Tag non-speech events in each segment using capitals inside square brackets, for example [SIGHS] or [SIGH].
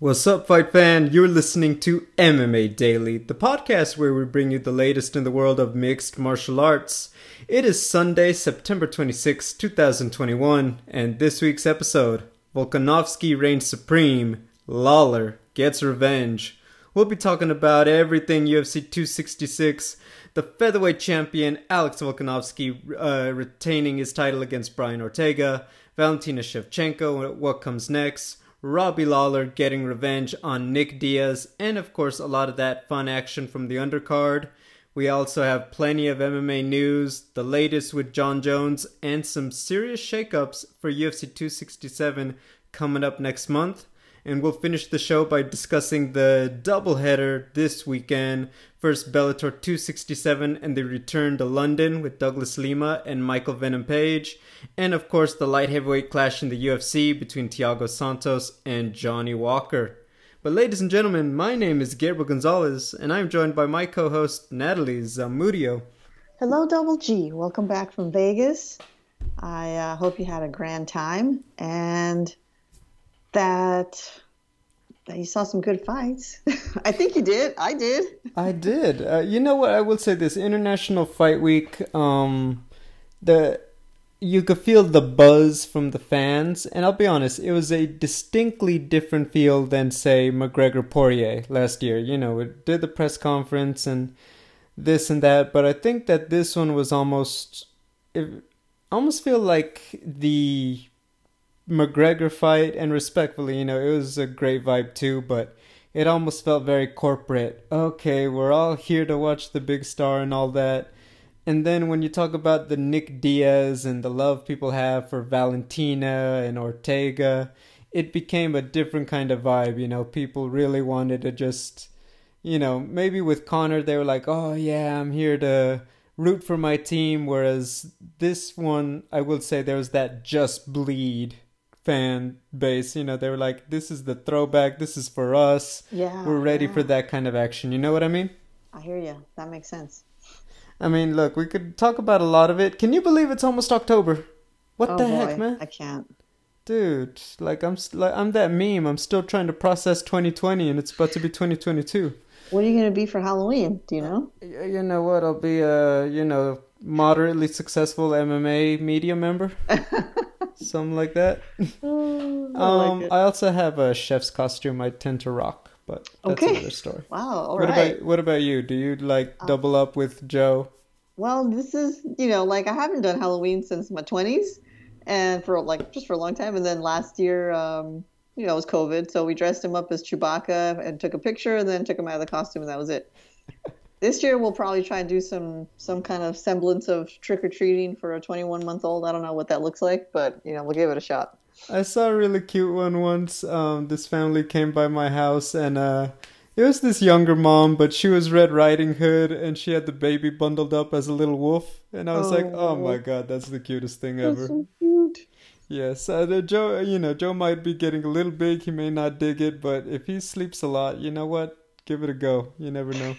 What's up, fight fan? You're listening to MMA Daily, the podcast where we bring you the latest in the world of mixed martial arts. It is Sunday, September 26, 2021, and this week's episode Volkanovski reigns supreme, Lawler gets revenge. We'll be talking about everything UFC 266, the featherweight champion Alex Volkanovski uh, retaining his title against Brian Ortega, Valentina Shevchenko, what comes next Robbie Lawler getting revenge on Nick Diaz, and of course, a lot of that fun action from the undercard. We also have plenty of MMA news, the latest with Jon Jones, and some serious shakeups for UFC 267 coming up next month. And we'll finish the show by discussing the doubleheader this weekend. First, Bellator 267 and the return to London with Douglas Lima and Michael Venom Page. And of course, the light heavyweight clash in the UFC between Thiago Santos and Johnny Walker. But, ladies and gentlemen, my name is Gabriel Gonzalez, and I'm joined by my co host, Natalie Zamudio. Hello, Double G. Welcome back from Vegas. I uh, hope you had a grand time and that that you saw some good fights. [LAUGHS] I think you did. I did. I did. Uh, you know what? I will say this: International Fight Week. Um, the you could feel the buzz from the fans, and I'll be honest, it was a distinctly different feel than say McGregor Poirier last year. You know, it did the press conference and this and that, but I think that this one was almost. It almost feel like the McGregor fight, and respectfully, you know, it was a great vibe too, but it almost felt very corporate. Okay, we're all here to watch the big star and all that. And then when you talk about the Nick Diaz and the love people have for Valentina and Ortega, it became a different kind of vibe. You know, people really wanted to just, you know, maybe with Conor, they were like, oh, yeah, I'm here to root for my team. Whereas this one, I will say there was that just bleed fan base. You know, they were like, "This is the throwback. This is for us. Yeah, we're ready yeah. for that kind of action." You know what I mean? I hear you. That makes sense. I mean, look, we could talk about a lot of it. Can you believe it's almost October? What oh, the boy. heck, man? I can't. Dude, like I'm like I'm that meme. I'm still trying to process 2020 and it's about to be 2022. What are you going to be for Halloween? Do you know? You know what? I'll be a, you know, moderately successful MMA media member. [LAUGHS] Something like that. [LAUGHS] Oh, I, um, like I also have a chef's costume I tend to rock, but that's Okay. another story. [LAUGHS] wow. All what right. about what about you? Do you like Uh, double up with Joe? Well, this is you know like I haven't done Halloween since my twenties, and for like just for a long time. And then last year, um, you know, it was COVID, so we dressed him up as Chewbacca and took a picture, and then took him out of the costume, and that was it. [LAUGHS] This year we'll probably try and do some some kind of semblance of trick or treating for a 21 month old. I don't know what that looks like, but you know we'll give it a shot. I saw a really cute one once. Um, this family came by my house and uh, it was this younger mom, but she was Red Riding Hood and she had the baby bundled up as a little wolf. And I was like, oh my Oh. god, that's the cutest thing That's ever. so cute. Yes, uh, the Joe, you know, Joe might be getting a little big. He may not dig it, but if he sleeps a lot, you know what? Give it a go. You never know.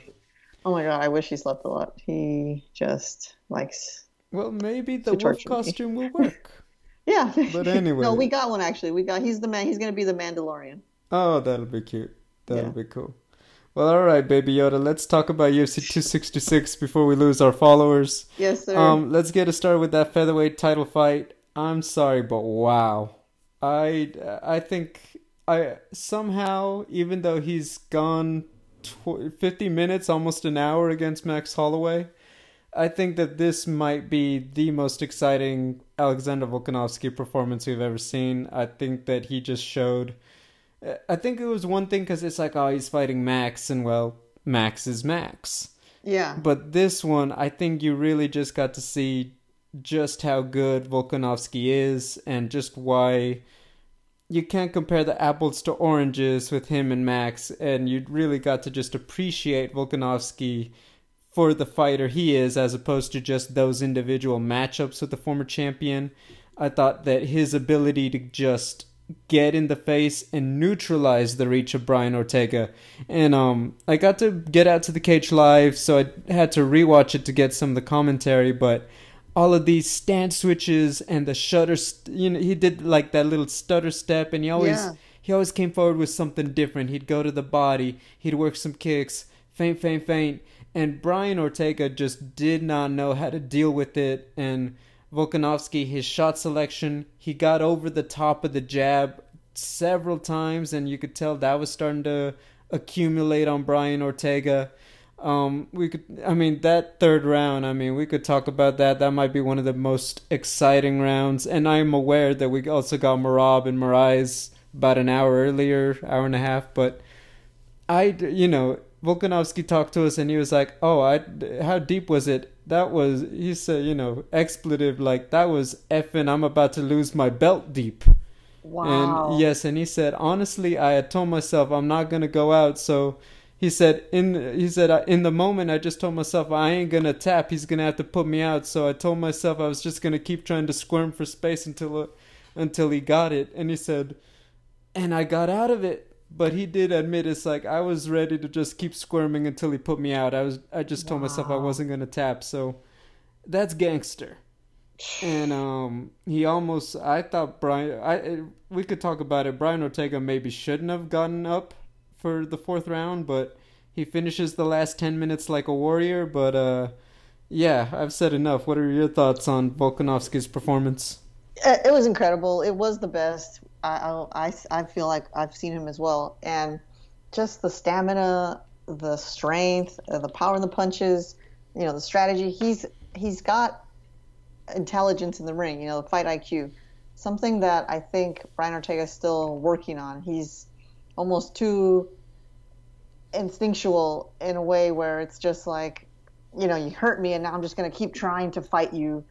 Oh my god, I wish he slept a lot. He just likes. Well, maybe the wolf torture me. costume will [LAUGHS] work. Yeah. But [LAUGHS] anyway. No, we got one actually. We got. He's the man. He's gonna be the Mandalorian. Oh, that'll be cute. That'll Yeah. be cool. Well, all right, Baby Yoda. Let's talk about UFC 266 before we lose our followers. Yes, sir. Um, let's get it started with that featherweight title fight. I'm sorry, but wow, I I think I somehow, even though he's gone tw- 50 minutes, almost an hour against Max Holloway, I think that this might be the most exciting Alexander Volkanovski performance we've ever seen. I think that he just showed. I think it was one thing because it's like, oh, he's fighting Max, and well, Max is Max. yeah. But this one, I think you really just got to see just how good Volkanovski is and just why you can't compare the apples to oranges with him and Max. And you really got to just appreciate Volkanovski for the fighter he is as opposed to just those individual matchups with the former champion. I thought that his ability to just get in the face and neutralize the reach of Brian Ortega. And um I got to get out to the cage live, so I had to rewatch it to get some of the commentary, but all of these stance switches and the shutter st- you know he did like that little stutter step and he always Yeah. he he always came forward with something different. He'd go to the body, he'd work some kicks, feint, feint, feint, and Brian Ortega just did not know how to deal with it. And Volkanovski, his shot selection, he got over the top of the jab several times, and you could tell that was starting to accumulate on Brian Ortega. Um, we could, I mean, that third round, I mean, we could talk about that. That might be one of the most exciting rounds. And I'm aware that we also got Merab and Moraes about an hour earlier, hour and a half. But I, you know, Volkanovski talked to us and he was like, "Oh, I, how deep was it? That was," he said, you know, expletive like that was effing. I'm about to lose my belt deep. Wow. And yes, and he said, honestly, I had told myself I'm not gonna go out. So he said, in he said in the moment, I just told myself I ain't gonna tap. He's gonna have to put me out. So I told myself I was just gonna keep trying to squirm for space until until he got it. And he said, and I got out of it. But he did admit it's like I was ready to just keep squirming until he put me out. I was I just told wow. myself I wasn't gonna tap. So that's gangster and um, he almost. I thought Brian. I we could talk about it. Brian Ortega maybe shouldn't have gotten up for the fourth round, but he finishes the last ten minutes like a warrior. But uh, yeah, I've said enough. What are your thoughts on Volkanovski's performance? It was incredible. It was the best. I, I, I feel like I've seen him as well, and just the stamina, the strength, uh, the power in the punches, you know, the strategy. He's he's got intelligence in the ring, you know, the fight IQ. Something that I think Brian Ortega is still working on. He's almost too instinctual in a way where it's just like, you know, you hurt me and now I'm just going to keep trying to fight you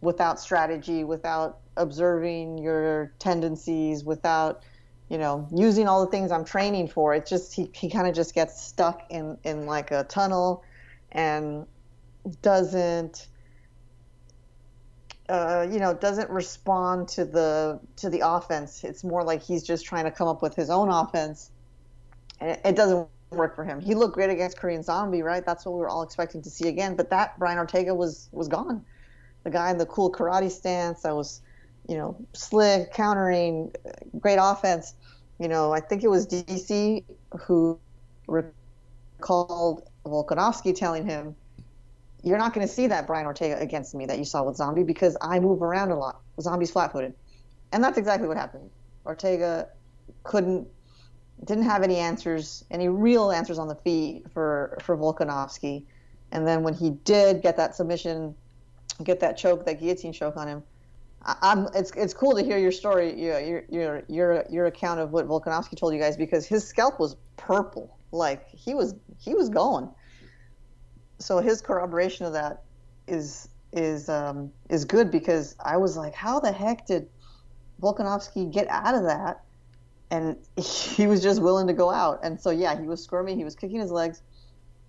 without strategy, without observing your tendencies, without, you know, using all the things I'm training for. It's just, he, he kind of just gets stuck in, in like a tunnel and doesn't uh, you know, doesn't respond to the to the offense. It's more like he's just trying to come up with his own offense, and it, it doesn't work for him. He looked great against Korean Zombie, right? That's what we were all expecting to see again. But that Brian Ortega was was gone. The guy in the cool karate stance that was, you know, slick countering, great offense. You know, I think it was DC who recalled Volkanovski telling him, you're not going to see that Brian Ortega against me that you saw with Zombie because I move around a lot. Zombie's flat-footed, and that's exactly what happened. Ortega couldn't, didn't have any answers, any real answers on the feet for for Volkanovski, and then when he did get that submission, get that choke, that guillotine choke on him, I, am it's it's cool to hear your story, your your your your account of what Volkanovski told you guys because his scalp was purple, like he was he was going so his corroboration of that is is um, is good because I was like, how the heck did Volkanovski get out of that? And [LAUGHS] he was just willing to go out. And so yeah, he was squirming, he was kicking his legs.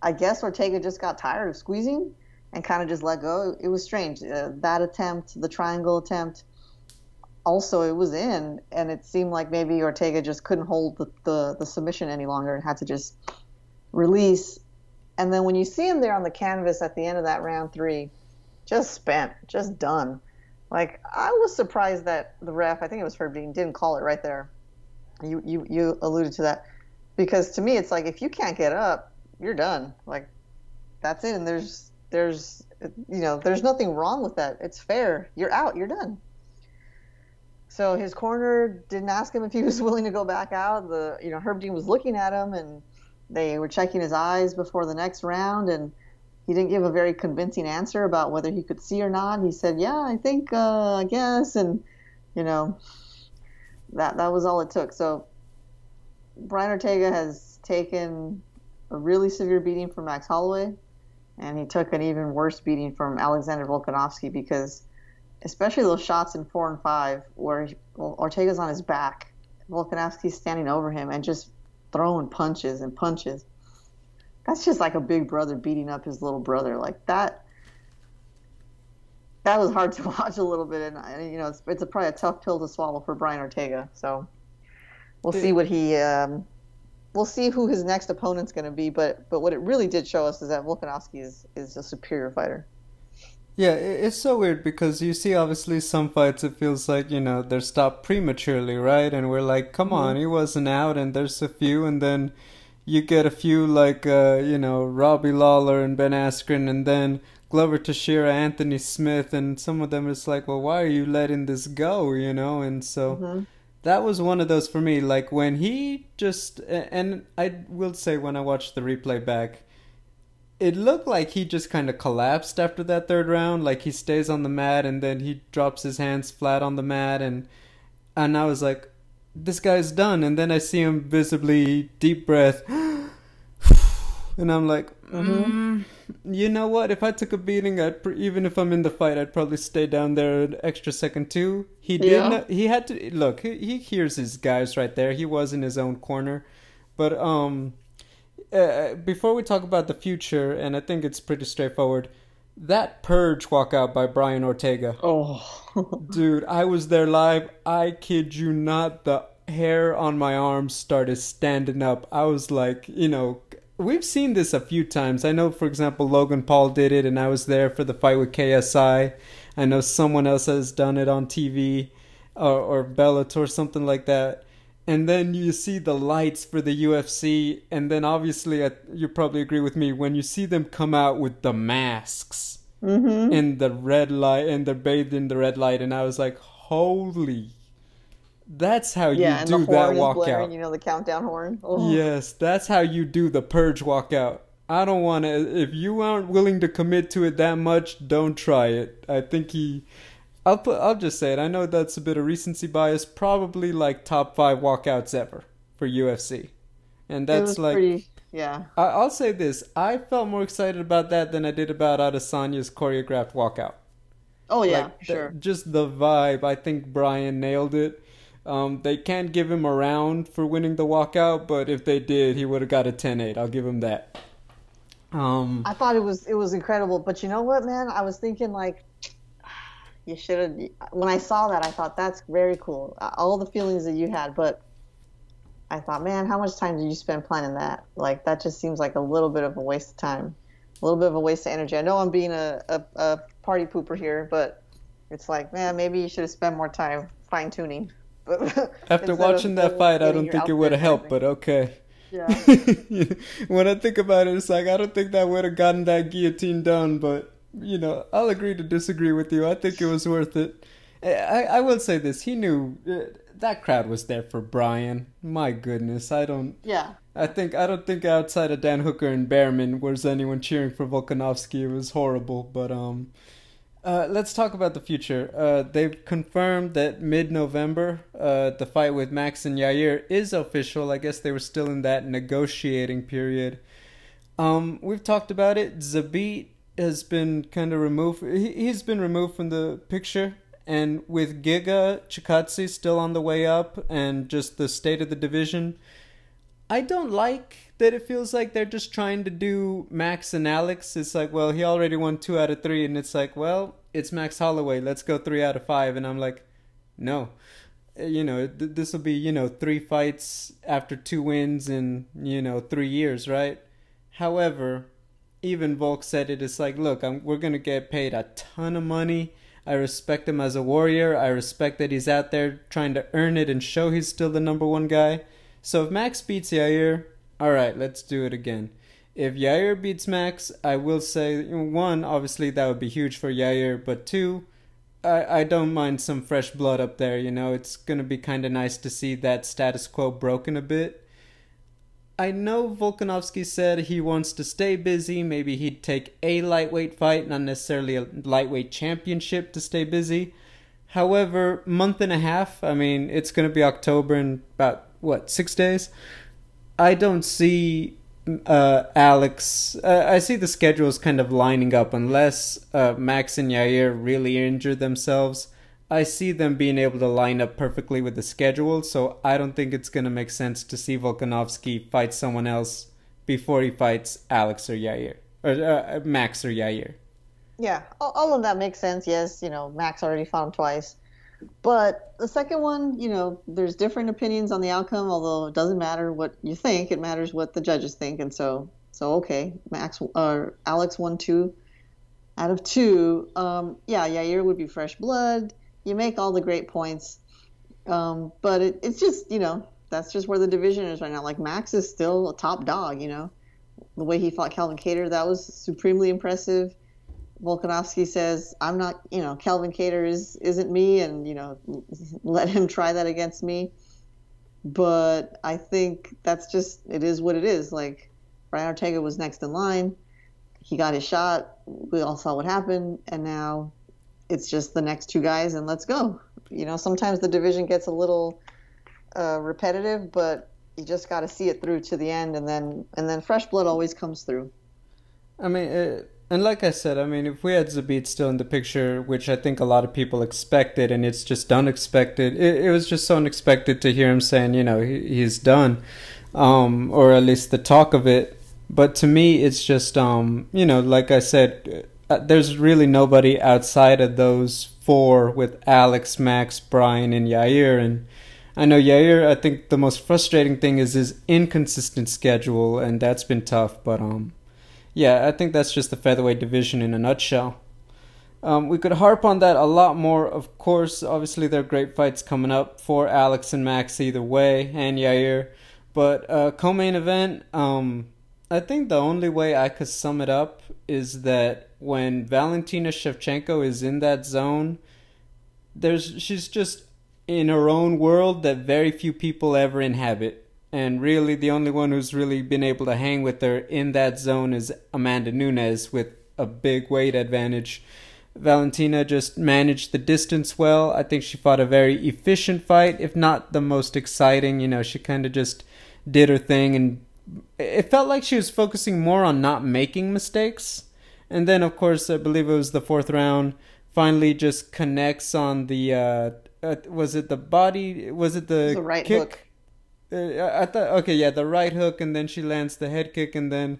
I guess Ortega just got tired of squeezing and kind of just let go. It was strange. Uh, that attempt, the triangle attempt, also it was in, and it seemed like maybe Ortega just couldn't hold the, the, the submission any longer and had to just release and then when you see him there on the canvas at the end of that round three, just spent, just done. Like I was surprised that the ref, I think it was Herb Dean, didn't call it right there. You you you alluded to that because to me it's like if you can't get up, you're done. Like that's it. And there's there's you know there's nothing wrong with that. It's fair. You're out. You're done. So his corner didn't ask him if he was [LAUGHS] willing to go back out. The you know Herb Dean was looking at him and they were checking his eyes before the next round, and he didn't give a very convincing answer about whether he could see or not. He said, "Yeah, I think, uh, I guess," and you know, that that was all it took. So Brian Ortega has taken a really severe beating from Max Holloway, and he took an even worse beating from Alexander Volkanovski because, especially those shots in four and five where Ortega's on his back, Volkanovski's standing over him and just throwing punches and punches. That's just like a big brother beating up his little brother. Like that. That was hard [LAUGHS] to watch a little bit, and you know it's, it's a, probably a tough pill to swallow for Brian Ortega. So we'll see what he. Um, we'll see who his next opponent's going to be. But but what it really did show us is that Volkanovski is is a superior fighter. Yeah, it's so weird because you see, obviously, some fights it feels like you know they're stopped prematurely, right? And we're like, come on, he wasn't out, and there's a few, and then you get a few like uh, you know Robbie Lawler and Ben Askren, and then Glover Teixeira, Anthony Smith, and some of them it's like, well, why are you letting this go? You know, and so. Mm-hmm. That was one of those for me. Like when he just, and I will say when I watched the replay back, it looked like he just kind of collapsed after that third round. Like he stays on the mat and then he drops his hands flat on the mat, and and I was like, this guy's done. And then I see him visibly deep breath, [SIGHS] and I'm like, mm, you know what? If I took a beating, I'd pr- even if I'm in the fight, I'd probably stay down there an extra second too. He did. Yeah. not he had to look. He, he hears his guys right there. He was in his own corner, but um uh, before we talk about the future, and I think it's pretty straightforward, that purge walkout by Brian Ortega. Oh, [LAUGHS] Dude, I was there live. I kid you not, the hair on my arms started standing up. I was like, you know, we've seen this a few times. I know, for example, Logan Paul did it, and I was there for the fight with KSI. I know someone else has done it on TV or, or Bellator, something like that and then you see the lights for the UFC, and then obviously you probably agree with me when you see them come out with the masks mm-hmm. in the red light, and they're bathed in the red light, and I was like, holy. That's how yeah, you and do the that horn is walkout. blaring. You know the countdown horn. Oh. Yes, that's how you do the purge walkout. I don't want to. If you aren't willing to commit to it that much, don't try it. I think he I'll put. I'll just say it. I know that's a bit of recency bias. Probably like top five walkouts ever for UFC, and It that's was like. pretty. Yeah. I, I'll say this: I felt more excited about that than I did about Adesanya's choreographed walkout. Oh yeah, Like, sure. just the vibe. I think Brian nailed it. Um, they can't give him a round for winning the walkout, but if they did, he would have got a 10-8. I'll give him that. Um, I thought it was it was incredible, but you know what, man? I was thinking like you should have. When I saw that, I thought that's very cool. Uh, All the feelings that you had, but I thought, man, how much time did you spend planning that? Like that just seems like a little bit of a waste of time, a little bit of a waste of energy. I know I'm being a a, a party pooper here, but it's like, man, maybe you should have spent more time fine tuning. [LAUGHS] after watching that fight, I don't think it would have helped, but okay. yeah. [LAUGHS] when I think about it, it's like I don't think that would have gotten that guillotine done, but you know, I'll agree to disagree with you. I think it was worth it. I, I will say this: he knew uh, that crowd was there for Brian. My goodness, I don't. Yeah. I think I don't think outside of Dan Hooker and Behrman was anyone cheering for Volkanovski. It was horrible, but um. Uh, let's talk about the future. Uh, they've confirmed that mid-November, uh, the fight with Max and Yair is official. I guess they were still in that negotiating period. Um, we've talked about it. Zabit has been kind of removed. He, he's been removed from the picture, and with Giga Chikadze still on the way up, and just the state of the division, I don't like that it feels like they're just trying to do Max and Alex. It's like, well, he already won two out of three, and it's like, well, it's Max Holloway. Let's go three out of five. And I'm like, no. Uh, You know, th- this will be, you know, three fights after two wins in, you know, three years, right? However, even Volk said it. It's like, look, I'm, we're to get paid a ton of money. I respect him as a warrior. I respect that he's out there trying to earn it and show he's still the number one guy. So if Max beats Yair, all right, let's do it again. If Yair beats Max, I will say one, obviously that would be huge for Yair, but two, I, I don't mind some fresh blood up there. You know, it's gonna be kind of nice to see that status quo broken a bit. I know Volkanovski said he wants to stay busy. Maybe he'd take a lightweight fight, not necessarily a lightweight championship to stay busy. However, month and a half, I mean, it's going to be October in about, what, six days? I don't see uh, Alex. Uh, I see the schedules kind of lining up unless uh, Max and Yair really injure themselves. I see them being able to line up perfectly with the schedule, so I don't think it's going to make sense to see Volkanovski fight someone else before he fights Alex or Yair. Or uh, Max or Yair. Yeah, all, of that makes sense. Yes, you know, Max already fought him twice. But the second one, you know, there's different opinions on the outcome, although it doesn't matter what you think, it matters what the judges think. And so, so okay, Max or Alex won two out of two, um, yeah, Yair would be fresh blood. You make all the great points, um, but it, it's just you know that's just where the division is right now. Like Max is still a top dog, you know. The way he fought Calvin Kattar, that was supremely impressive. Volkanovski says, "I'm not, you know, Calvin Kattar is isn't me, and you know, [LAUGHS] let him try that against me." But I think that's just it is what it is. Like Brian Ortega was next in line. He got his shot. We all saw what happened, and now it's just the next two guys, and let's go. You know, sometimes the division gets a little uh, repetitive, but you just got to see it through to the end, and then and then fresh blood always comes through. I mean, uh, and like I said, I mean, if we had Zabit still in the picture, which I think a lot of people expected, and it's just unexpected. It, it was just so unexpected to hear him saying, you know, he, he's done, um, or at least the talk of it. But to me, it's just, um, you know, like I said, uh, there's really nobody outside of those four with Alex, Max, Brian, and Yair, and I know Yair. I think the most frustrating thing is his inconsistent schedule, and that's been tough. But um, yeah, I think that's just the featherweight division in a nutshell. Um, we could harp on that a lot more. Of course, obviously there are great fights coming up for Alex and Max either way, and Yair. But uh, co-main event, um, I think the only way I could sum it up is that when Valentina Shevchenko is in that zone, there's she's just in her own world that very few people ever inhabit. And really, the only one who's really been able to hang with her in that zone is Amanda Nunes with a big weight advantage. Valentina just managed the distance well. I think she fought a very efficient fight, if not the most exciting. You know, she kind of just did her thing, and it felt like she was focusing more on not making mistakes. And then, of course, I believe it was the fourth round, finally just connects on the uh, uh, was it the body? Was it the, the right kick? hook? Uh, I thought okay, yeah, the right hook, and then she lands the head kick, and then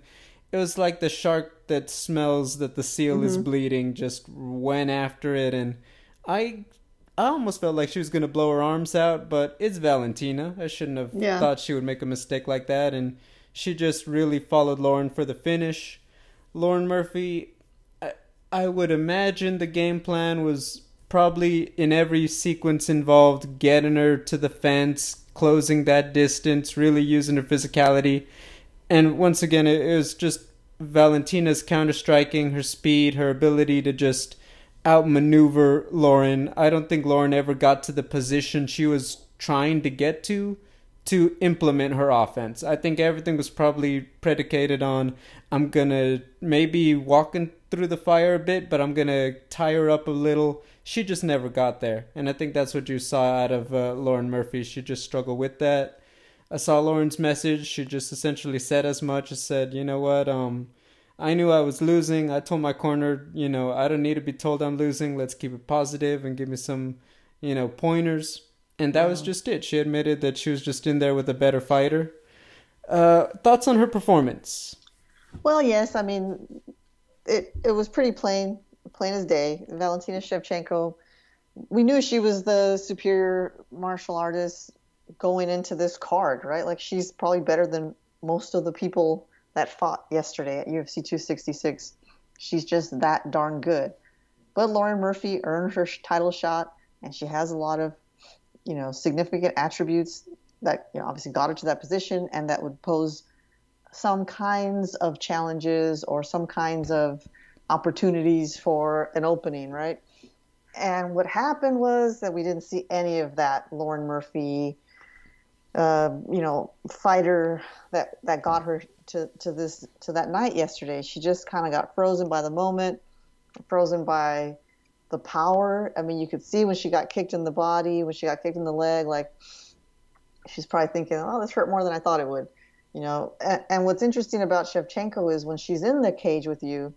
it was like the shark that smells that the seal mm-hmm. is bleeding just went after it, and I I almost felt like she was gonna blow her arms out, but it's Valentina. I shouldn't have yeah. thought she would make a mistake like that, and she just really followed Lauren for the finish. Lauren Murphy, I, I would imagine the game plan was probably in every sequence involved getting her to the fence, closing that distance, really using her physicality. And once again, it was just Valentina's counter striking, her speed, her ability to just outmaneuver Lauren. I don't think Lauren ever got to the position she was trying to get to to implement her offense. I think everything was probably predicated on I'm gonna maybe walking through the fire a bit, but I'm gonna tie her up a little. She just never got there, and I think that's what you saw out of uh, Lauren Murphy. She just struggled with that. I saw Lauren's message. She just essentially said as much as said, you know what, um, I knew I was losing. I told my corner, you know, I don't need to be told I'm losing. Let's keep it positive and give me some, you know, pointers. And that was just it. She admitted that she was just in there with a better fighter. Uh, thoughts on her performance? Well, yes. I mean, it it was pretty plain, plain as day. Valentina Shevchenko, we knew she was the superior martial artist going into this card, right? Like she's probably better than most of the people that fought yesterday at UFC 266. She's just that darn good. But Lauren Murphy earned her title shot, and she has a lot of, you know, significant attributes that you know obviously got her to that position, and that would pose some kinds of challenges or some kinds of opportunities for an opening, right? And what happened was that we didn't see any of that Lauren Murphy, uh, you know, fighter that that got her to, to this to that night yesterday. She just kind of got frozen by the moment, frozen by the power. I mean, you could see when she got kicked in the body, when she got kicked in the leg, like she's probably thinking, "Oh, this hurt more than I thought it would." You know, and, and what's interesting about Shevchenko is when she's in the cage with you,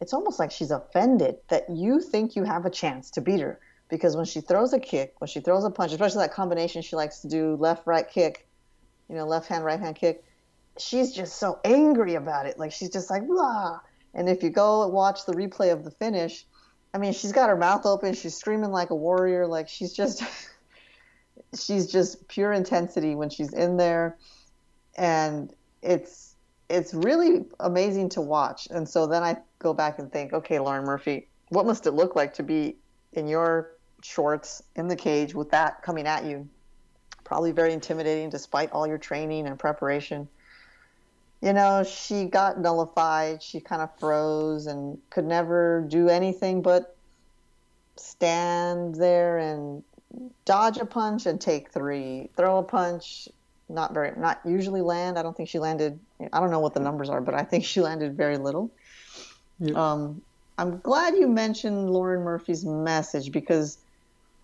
it's almost like she's offended that you think you have a chance to beat her. Because when she throws a kick, when she throws a punch, especially that combination she likes to do left right kick, you know, left hand, right hand kick, she's just so angry about it. Like she's just like, blah. And if you go watch the replay of the finish, I mean, she's got her mouth open, she's screaming like a warrior, like she's just [LAUGHS] she's just pure intensity when she's in there and it's it's really amazing to watch. And so then I go back and think, okay, Lauren Murphy, what must it look like to be in your shorts in the cage with that coming at you? Probably very intimidating despite all your training and preparation. You know, she got nullified. She kind of froze and could never do anything but stand there and dodge a punch and take three, throw a punch, not very, not usually land. I don't think she landed. I don't know what the numbers are, but I think she landed very little. Um, I'm glad you mentioned Lauren Murphy's message because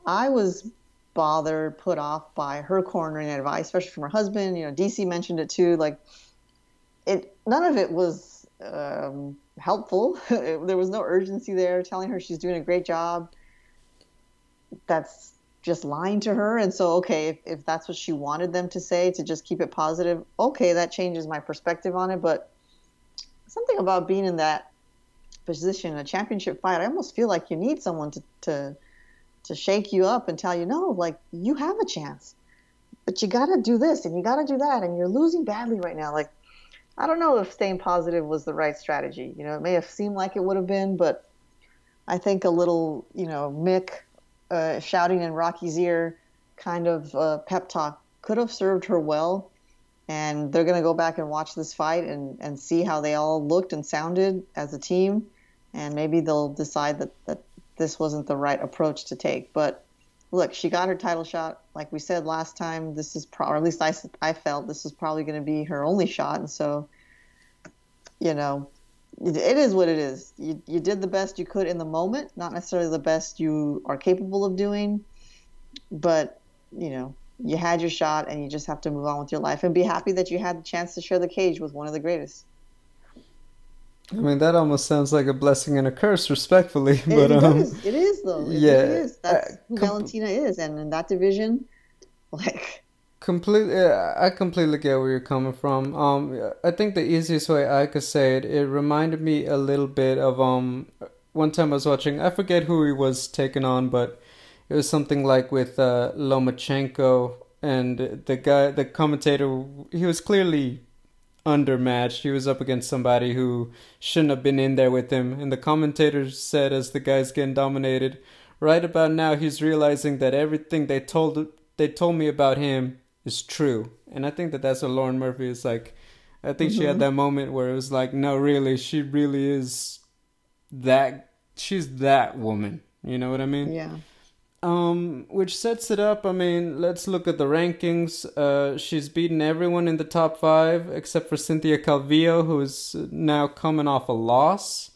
I was bothered, put off by her cornering advice, especially from her husband. You know, DC mentioned it too. Like, it none of it was um, helpful. [LAUGHS] there was no urgency there, telling her she's doing a great job. That's just lying to her. And so, okay, if, if that's what she wanted them to say to just keep it positive, okay, that changes my perspective on it. But something about being in that position, a championship fight, I almost feel like you need someone to, to, to shake you up and tell you, no, like you have a chance, but you got to do this and you got to do that. And you're losing badly right now. Like, I don't know if staying positive was the right strategy. You know, it may have seemed like it would have been, but I think a little, you know, Mick uh, shouting in Rocky's ear kind of uh, pep talk could have served her well. And they're going to go back and watch this fight and, and see how they all looked and sounded as a team. And maybe they'll decide that, that this wasn't the right approach to take. But look, she got her title shot. Like we said last time, this is, pro- or at least I, I felt this is probably going to be her only shot. And so, you know, it is what it is. You, you did the best you could in the moment, not necessarily the best you are capable of doing, but you know, you had your shot and you just have to move on with your life and be happy that you had the chance to share the cage with one of the greatest. I mean, that almost sounds like a blessing and a curse, respectfully. [LAUGHS] But it, um, is. It is though. It yeah, really is. That's uh, who com- Valentina is, and in that division, [LAUGHS] like completely i completely get where you're coming from um i think the easiest way i could say it it reminded me a little bit of um one time i was watching i forget who he was taking on but it was something like with uh lomachenko and the guy the commentator he was clearly undermatched he was up against somebody who shouldn't have been in there with him and the commentators said as the guy's getting dominated right about now he's realizing that everything they told they told me about him is true. And I think that that's what Lauren Murphy is like. I think mm-hmm. she had mm-hmm. that moment where it was like, no, really, she really is that. She's that woman. You know what I mean? Yeah. Um, which sets it up. I mean, let's look at the rankings. Uh, she's beaten everyone in the top five except for Cynthia Calvillo, who's now coming off a loss.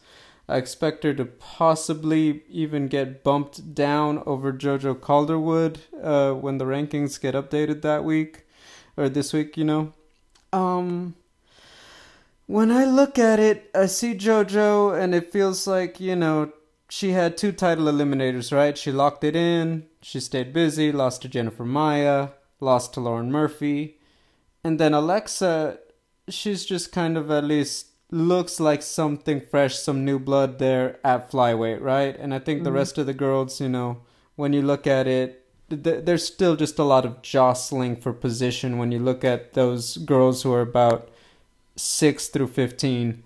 I expect her to possibly even get bumped down over JoJo Calderwood uh, when the rankings get updated that week or this week, you know. Um, when I look at it, I see JoJo and it feels like, you know, she had two title eliminators, right? She locked it in, she stayed busy, lost to Jennifer Maia. lost to Lauren Murphy. And then Alexa, she's just kind of at least looks like something fresh, some new blood there at flyweight, right? And I think mm-hmm. the rest of the girls, you know, when you look at it, th- there's still just a lot of jostling for position when you look at those girls who are about 6 through 15.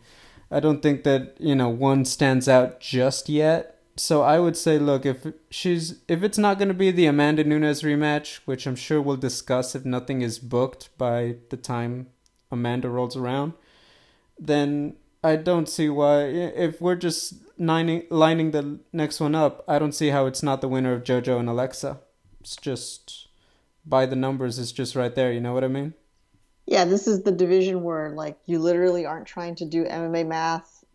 I don't think that, you know, one stands out just yet. So I would say, look, if she's if it's not going to be the Amanda Nunes rematch, which I'm sure we'll discuss if nothing is booked by the time Amanda rolls around, then I don't see why. If we're just lining, lining the next one up, I don't see how it's not the winner of JoJo and Alexa. It's just by the numbers, it's just right there. You know what I mean? Yeah, this is the division where like you literally aren't trying to do MMA math.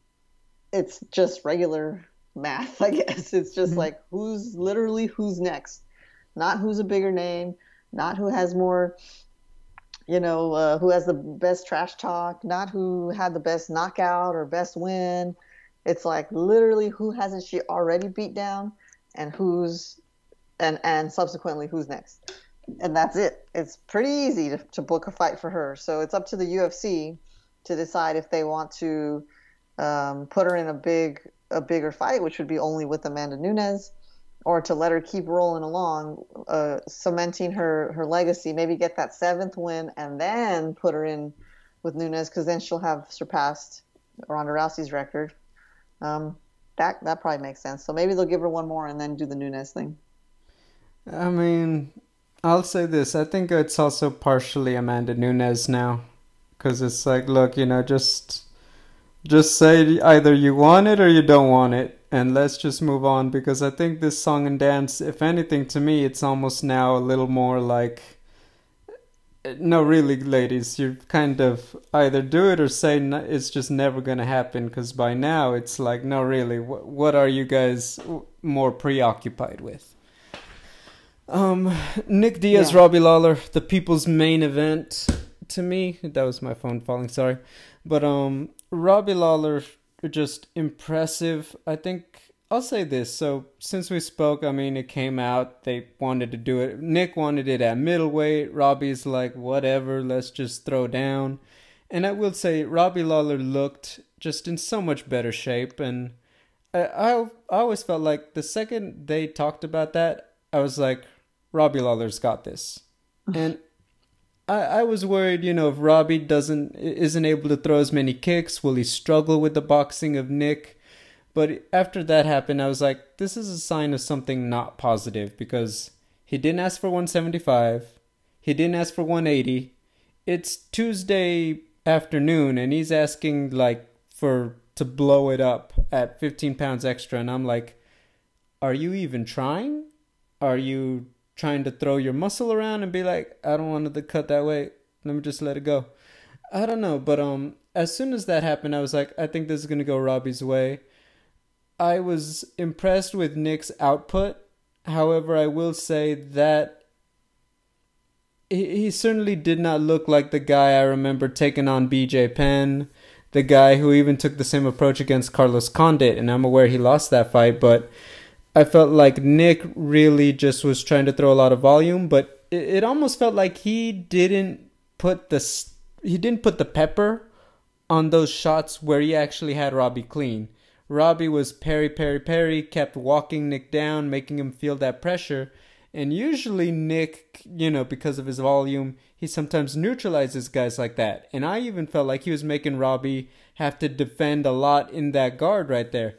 It's just regular math, [LAUGHS] I guess. It's just mm-hmm. like who's literally who's next, not who's a bigger name, not who has more you know, uh, who has the best trash talk, not who had the best knockout or best win. It's like literally who hasn't she already beat down and who's and and subsequently who's next. And that's it. It's pretty easy to, to book a fight for her. So it's up to the UFC to decide if they want to um, put her in a big a bigger fight, which would be only with Amanda Nunes or to let her keep rolling along, uh, cementing her her legacy. Maybe get that seventh win and then put her in with Nunes because then she'll have surpassed Ronda Rousey's record. Um, that that probably makes sense. So maybe they'll give her one more and then do the Nunes thing. I mean, I'll say this. I think it's also partially Amanda Nunes now, because it's like, look, you know, just just say either you want it or you don't want it, and let's just move on. Because I think this song and dance, if anything, to me, it's almost now a little more like. No, really, ladies, you kind of either do it or say it's just never gonna happen. Because by now, it's like, no, really, what, what are you guys more preoccupied with? Um, Nick Diaz, yeah. Robbie Lawler, the people's main event. To me, that was my phone falling. Sorry, but um, Robbie Lawler just impressive. I think I'll say this. So since we spoke, I mean, it came out they wanted to do it. Nick wanted it at middleweight. Robbie's like, whatever, let's just throw down. And I will say, Robbie Lawler looked just in so much better shape. And I, I, I always felt like the second they talked about that, I was like, Robbie Lawler's got this. and I, I was worried, you know, if Robbie doesn't isn't able to throw as many kicks, will he struggle with the boxing of Nick? But after that happened, I was like, this is a sign of something not positive because he didn't ask for 175, he didn't ask for 180. It's Tuesday afternoon, and he's asking like for to blow it up at 15 pounds extra, and I'm like, are you even trying? Are you trying to throw your muscle around and be like, I don't want to cut that way. Let me just let it go. I don't know, but um, as soon as that happened, I was like, I think this is gonna go Robbie's way. I was impressed with Nick's output. However, I will say that he, he certainly did not look like the guy I remember taking on BJ Penn, the guy who even took the same approach against Carlos Condit, and I'm aware he lost that fight, but I felt like Nick really just was trying to throw a lot of volume, but it, it almost felt like he didn't put the he didn't put the pepper on those shots where he actually had Robbie clean. Robbie was parry, parry, parry, kept walking Nick down, making him feel that pressure. And usually, Nick, you know, because of his volume, he sometimes neutralizes guys like that. And I even felt like he was making Robbie have to defend a lot in that guard right there.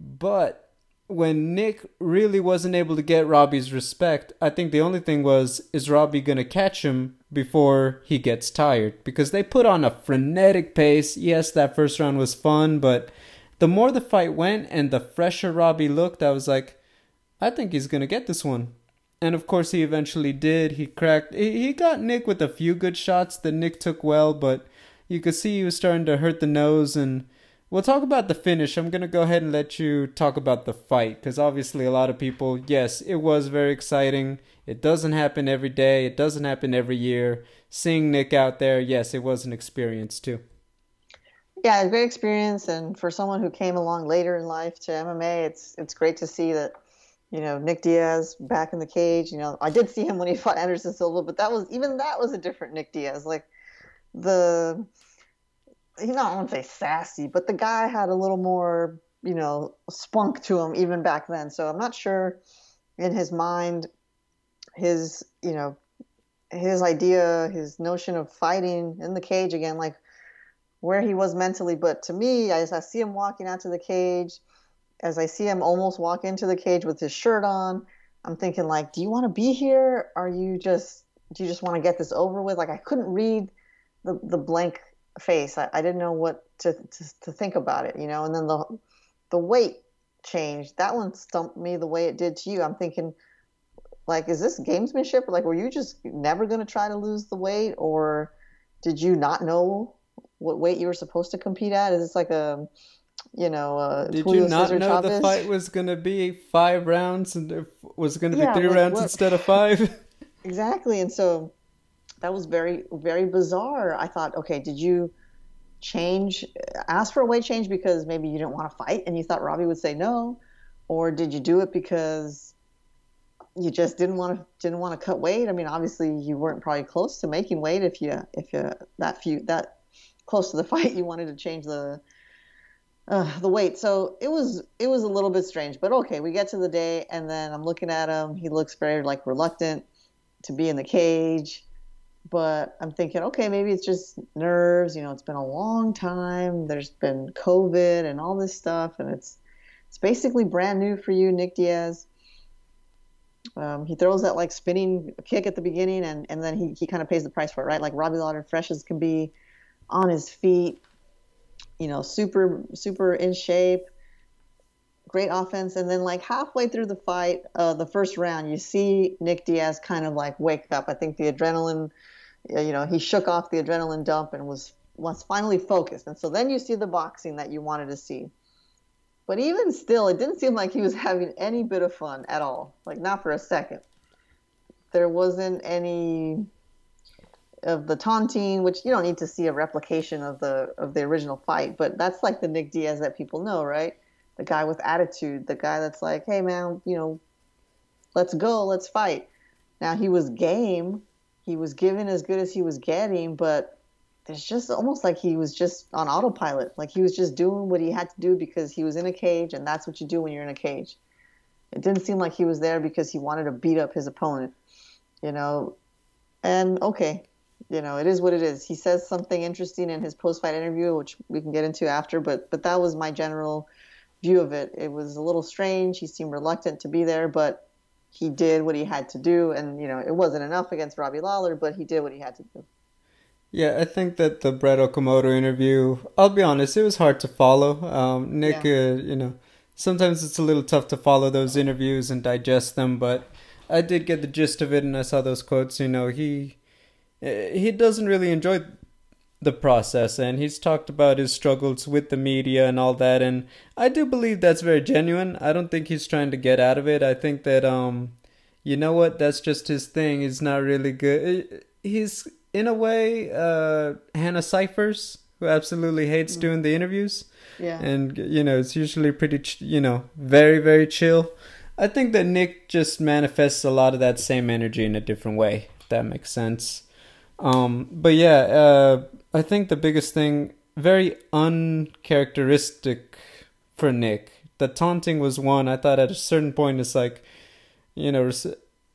But when Nick really wasn't able to get Robbie's respect, I think the only thing was is Robbie going to catch him before he gets tired because they put on a frenetic pace. Yes, that first round was fun, but the more the fight went and the fresher Robbie looked, I was like, I think he's going to get this one. And of course, he eventually did. He cracked. He got Nick with a few good shots that Nick took well, but you could see he was starting to hurt the nose and We'll talk about the finish. I'm going to go ahead and let you talk about the fight because obviously, a lot of people, yes, it was very exciting. It doesn't happen every day, it doesn't happen every year. Seeing Nick out there, yes, it was an experience too. Yeah, a great experience, and for someone who came along later in life to MMA, it's it's great to see that you know Nick Diaz back in the cage. You know, I did see him when he fought Anderson Silva, but that was even that was a different Nick Diaz. Like the he's not I want to say sassy, but the guy had a little more, you know, spunk to him even back then. So I'm not sure in his mind, his, you know, his idea, his notion of fighting in the cage again, like where he was mentally. But to me, as I see him walking out to the cage, as I see him almost walk into the cage with his shirt on, I'm thinking like, do you want to be here? Are you just, do you just want to get this over with? Like I couldn't read the, the blank face. I, I didn't know what to, to, to think about it, you know. And then the the weight changed. That one stumped me the way it did to you. I'm thinking, like, is this gamesmanship? Like, were you just never going to try to lose the weight, or did you not know what weight you were supposed to compete at? Is this like a you know, uh, did you not know Chavez? the fight was going to be five rounds and it was going to be yeah, three like, rounds what? instead of five? [LAUGHS] exactly, and so that was very very bizarre. I thought, okay, did you change ask for a weight change because maybe you didn't want to fight and you thought Robbie would say no, or did you do it because you just didn't want to didn't want to cut weight? I mean, obviously you weren't probably close to making weight if you if you that few that close to the [LAUGHS] fight you wanted to change the uh, the weight. So it was it was a little bit strange, but okay, we get to the day and then I'm looking at him. He looks very like reluctant to be in the cage but I'm thinking, okay, maybe it's just nerves. You know, it's been a long time. There's been COVID and all this stuff, and it's it's basically brand new for you, Nick Diaz. Um, he throws that like spinning kick at the beginning, and, and then he, he kind of pays the price for it, right? Like Robbie Lawler, fresh as can be, on his feet, you know, super super in shape, great offense, and then like halfway through the fight, uh, the first round, you see Nick Diaz kind of like wake up. I think the adrenaline, you know, he shook off the adrenaline dump and was was finally focused, and so then you see the boxing that you wanted to see. But even still, it didn't seem like he was [LAUGHS] having any bit of fun at all. Like not for a second. There wasn't any of the taunting, which you don't need to see a replication of the of the original fight, but that's like the Nick Diaz that people know, right? The guy with attitude, the guy that's like, "Hey man, you know, let's go, let's fight." Now he was game, he was given as good as he was getting, but it's just almost like he was just on autopilot. Like he was just doing what he had to do because he was in a cage, and that's what you do when you're in a cage. It didn't seem like he was there because he wanted to beat up his opponent, you know. And okay, you know, it is what it is. He says something interesting in his post-fight interview, which we can get into after. But but that was my general view of it. It was a little strange. He seemed reluctant to be there, but he did what he had to do, and you know, it wasn't enough against Robbie Lawler, but he did what he had to do. Yeah, I think that the Brett Okamoto interview, I'll be honest, it was hard to follow. Um, Nick, yeah. uh, you know, sometimes it's a little tough to follow those interviews and digest them, but I did get the gist of it and I saw those quotes. You know, he uh, he doesn't really enjoy the process and he's talked about his struggles with the media and all that and I do believe that's very genuine. I don't think he's trying to get out of it. I think that um you know what, that's just his thing. He's not really good. He's in a way, uh, Hannah Cifers, who absolutely hates mm. doing the interviews. Yeah. And, you know, it's usually pretty, ch- you know, very, very chill. I think that Nick just manifests a lot of that same energy in a different way, if that makes sense. Um, but yeah, uh, I think the biggest thing, very uncharacteristic for Nick. The taunting was one. I thought at a certain point, it's like, you know,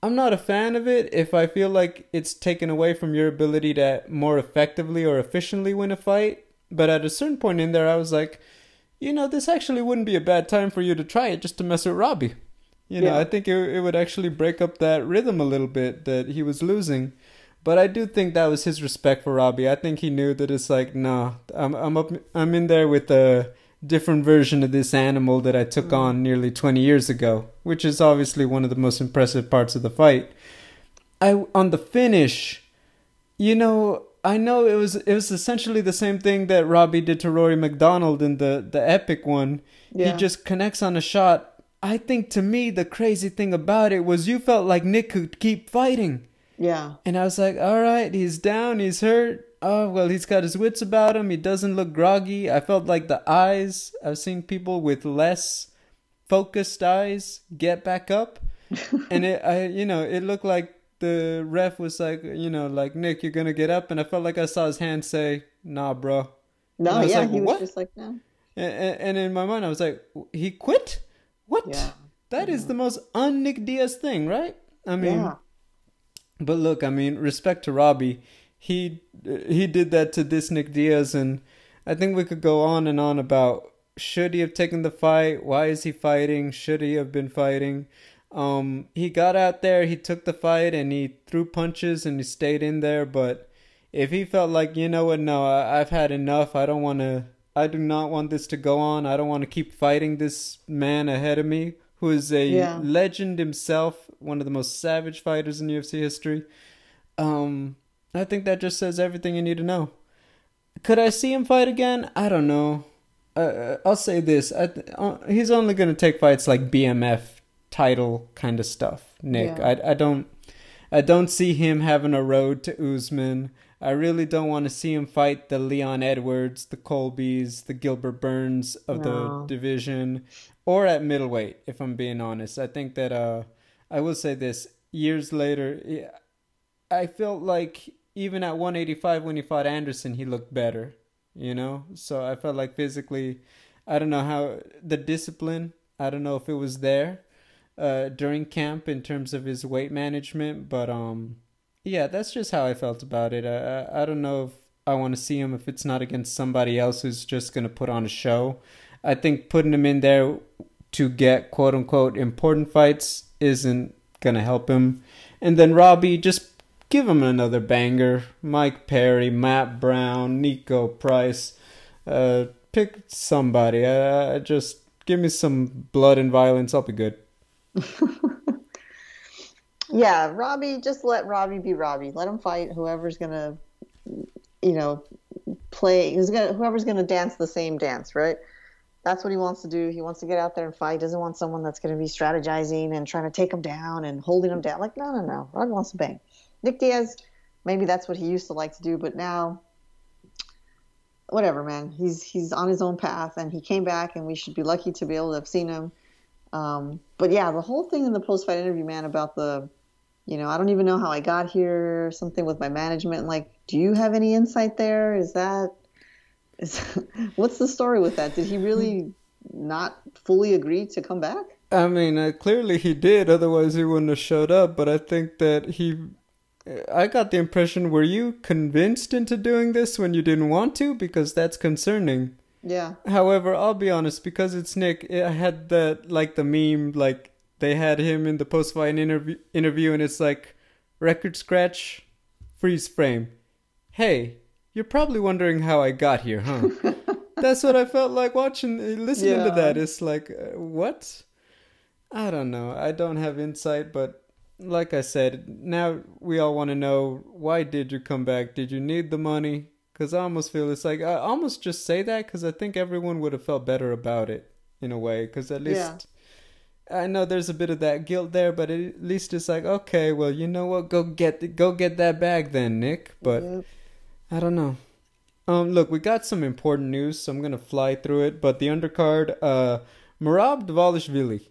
I'm not a fan of it if I feel like it's taken away from your ability to more effectively or efficiently win a fight. But at a certain point in there, I was like, you know, this actually wouldn't be a bad time for you to try it just to mess with Robbie. You know, yeah. I think it, it would actually break up that rhythm a little bit that he was losing. But I do think that was his respect for Robbie. I think he knew that it's like, nah, I'm I'm up, I'm in there with a different version of this animal that I took mm. on nearly 20 years ago, which is obviously one of the most impressive parts of the fight. I on the finish, you know, I know it was it was essentially the same thing that Robbie did to Rory MacDonald in the the epic one. Yeah. He just connects on a shot. I think to me the crazy thing about it was you felt like Nick could keep fighting. Yeah. And I was like, all right, he's down, he's hurt. Oh well he's got his wits about him. He doesn't look groggy. I felt like the eyes i've seen people with less focused eyes get back up. [LAUGHS] And it i you know it looked like the ref was like you know like nick you're gonna get up. And i felt like i saw his hand say nah bro no yeah like, he was just like no. And, and, in my mind i was like he quit? What? Yeah. That is the most un Nick Diaz thing right? I mean yeah. But look i mean respect to robbie he he did that to this Nick Diaz, and I think we could go on and on about should he have taken the fight? Why is he fighting? Should he have been fighting? Um, he got out there, he took the fight, and he threw punches, and he stayed in there. But if he felt like you know what, no, I, I've had enough. I don't want to. I do not want this to go on. I don't want to keep fighting this man ahead of me, who is a yeah. legend himself, one of the most savage fighters in UFC history. Um, I think that just says everything you need to know. Could I see him fight again? I don't know. Uh, uh I'll say this: I, uh, he's only going to take fights like BMF title kind of stuff. Nick, yeah. I I don't I don't see him having a road to Usman. I really don't want to see him fight the Leon Edwards, the Colbys, the Gilbert Burns of no. the division, or at middleweight. If I'm being honest, I think that uh, I will say this: years later, I felt like even at 185 when he fought Anderson, he looked better, you know? So I felt like physically, I don't know how the discipline, I don't know if it was there uh, during camp in terms of his weight management, but um, Yeah, that's just how I felt about it. I I, I don't know if I want to see him if it's not against somebody else who's just gonna put on a show. I think putting him in there to get quote unquote important fights isn't gonna help him. And then Robbie, just give him another banger. Mike Perry, Matt Brown, Niko Price. Uh, pick somebody. Uh, just give me some blood and violence. I'll be good. [LAUGHS] yeah, Robbie, just let Robbie be Robbie. Let him fight whoever's gonna, you know, play. Who's gonna whoever's gonna dance the same dance, right? That's what he wants to do. He wants to get out there and fight. He doesn't want someone that's going to be strategizing and trying to take him down and holding him down. Like, no, no, no. Rod wants to bang. Nick Diaz, maybe that's what he used to like to do, but now, whatever, man. He's he's on his own path, and he came back, and we should be lucky to be able to have seen him. Um, but yeah, the whole thing in the post-fight interview, man, about the, you know, I don't even know how I got here. Something with my management. Like, do you have any insight there? Is that [LAUGHS] what's the story with that? Did he really not fully agree to come back? I mean, uh, clearly he did. Otherwise, he wouldn't have showed up. But I think that he I got the impression were you convinced into doing this when you didn't want to because that's concerning. Yeah. However, I'll be honest because it's Nick. I had that like the meme like they had him in the post fight interview interview and it's like record scratch freeze frame. Hey, you're probably wondering how I got here, huh? [LAUGHS] that's what I felt like watching listening yeah. to that. It's like uh, what? I don't know. I don't have insight, but like I said, now we all want to know why did you come back? Did you need the money? Because I almost feel it's like I almost just say that because I think everyone would have felt better about it in a way. Because at least yeah. I know there's a bit of that guilt there, but at least it's like okay, well, you know what? Go get go get that bag then, Nick. But yep. I don't know. Um, look, we got some important news, so I'm gonna fly through it. But the undercard, uh, Merab Dvalishvili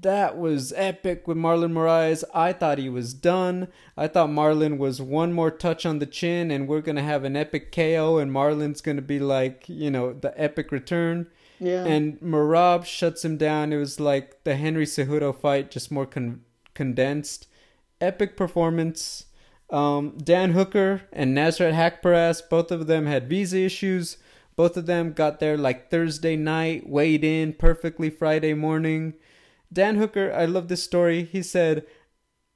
that was epic with Marlon Moraes. I thought he was done. I thought Marlon was one more touch on the chin and we're going to have an epic KO and Marlon's going to be like, you know, the epic return. Yeah. And Merab shuts him down. It was like the Henry Cejudo fight, just more con- condensed. Epic performance. Um, Dan Hooker and Nasrat Haqparast, both of them had visa issues. Both of them got there like Thursday night, weighed in perfectly Friday morning. Dan Hooker, I love this story. He said,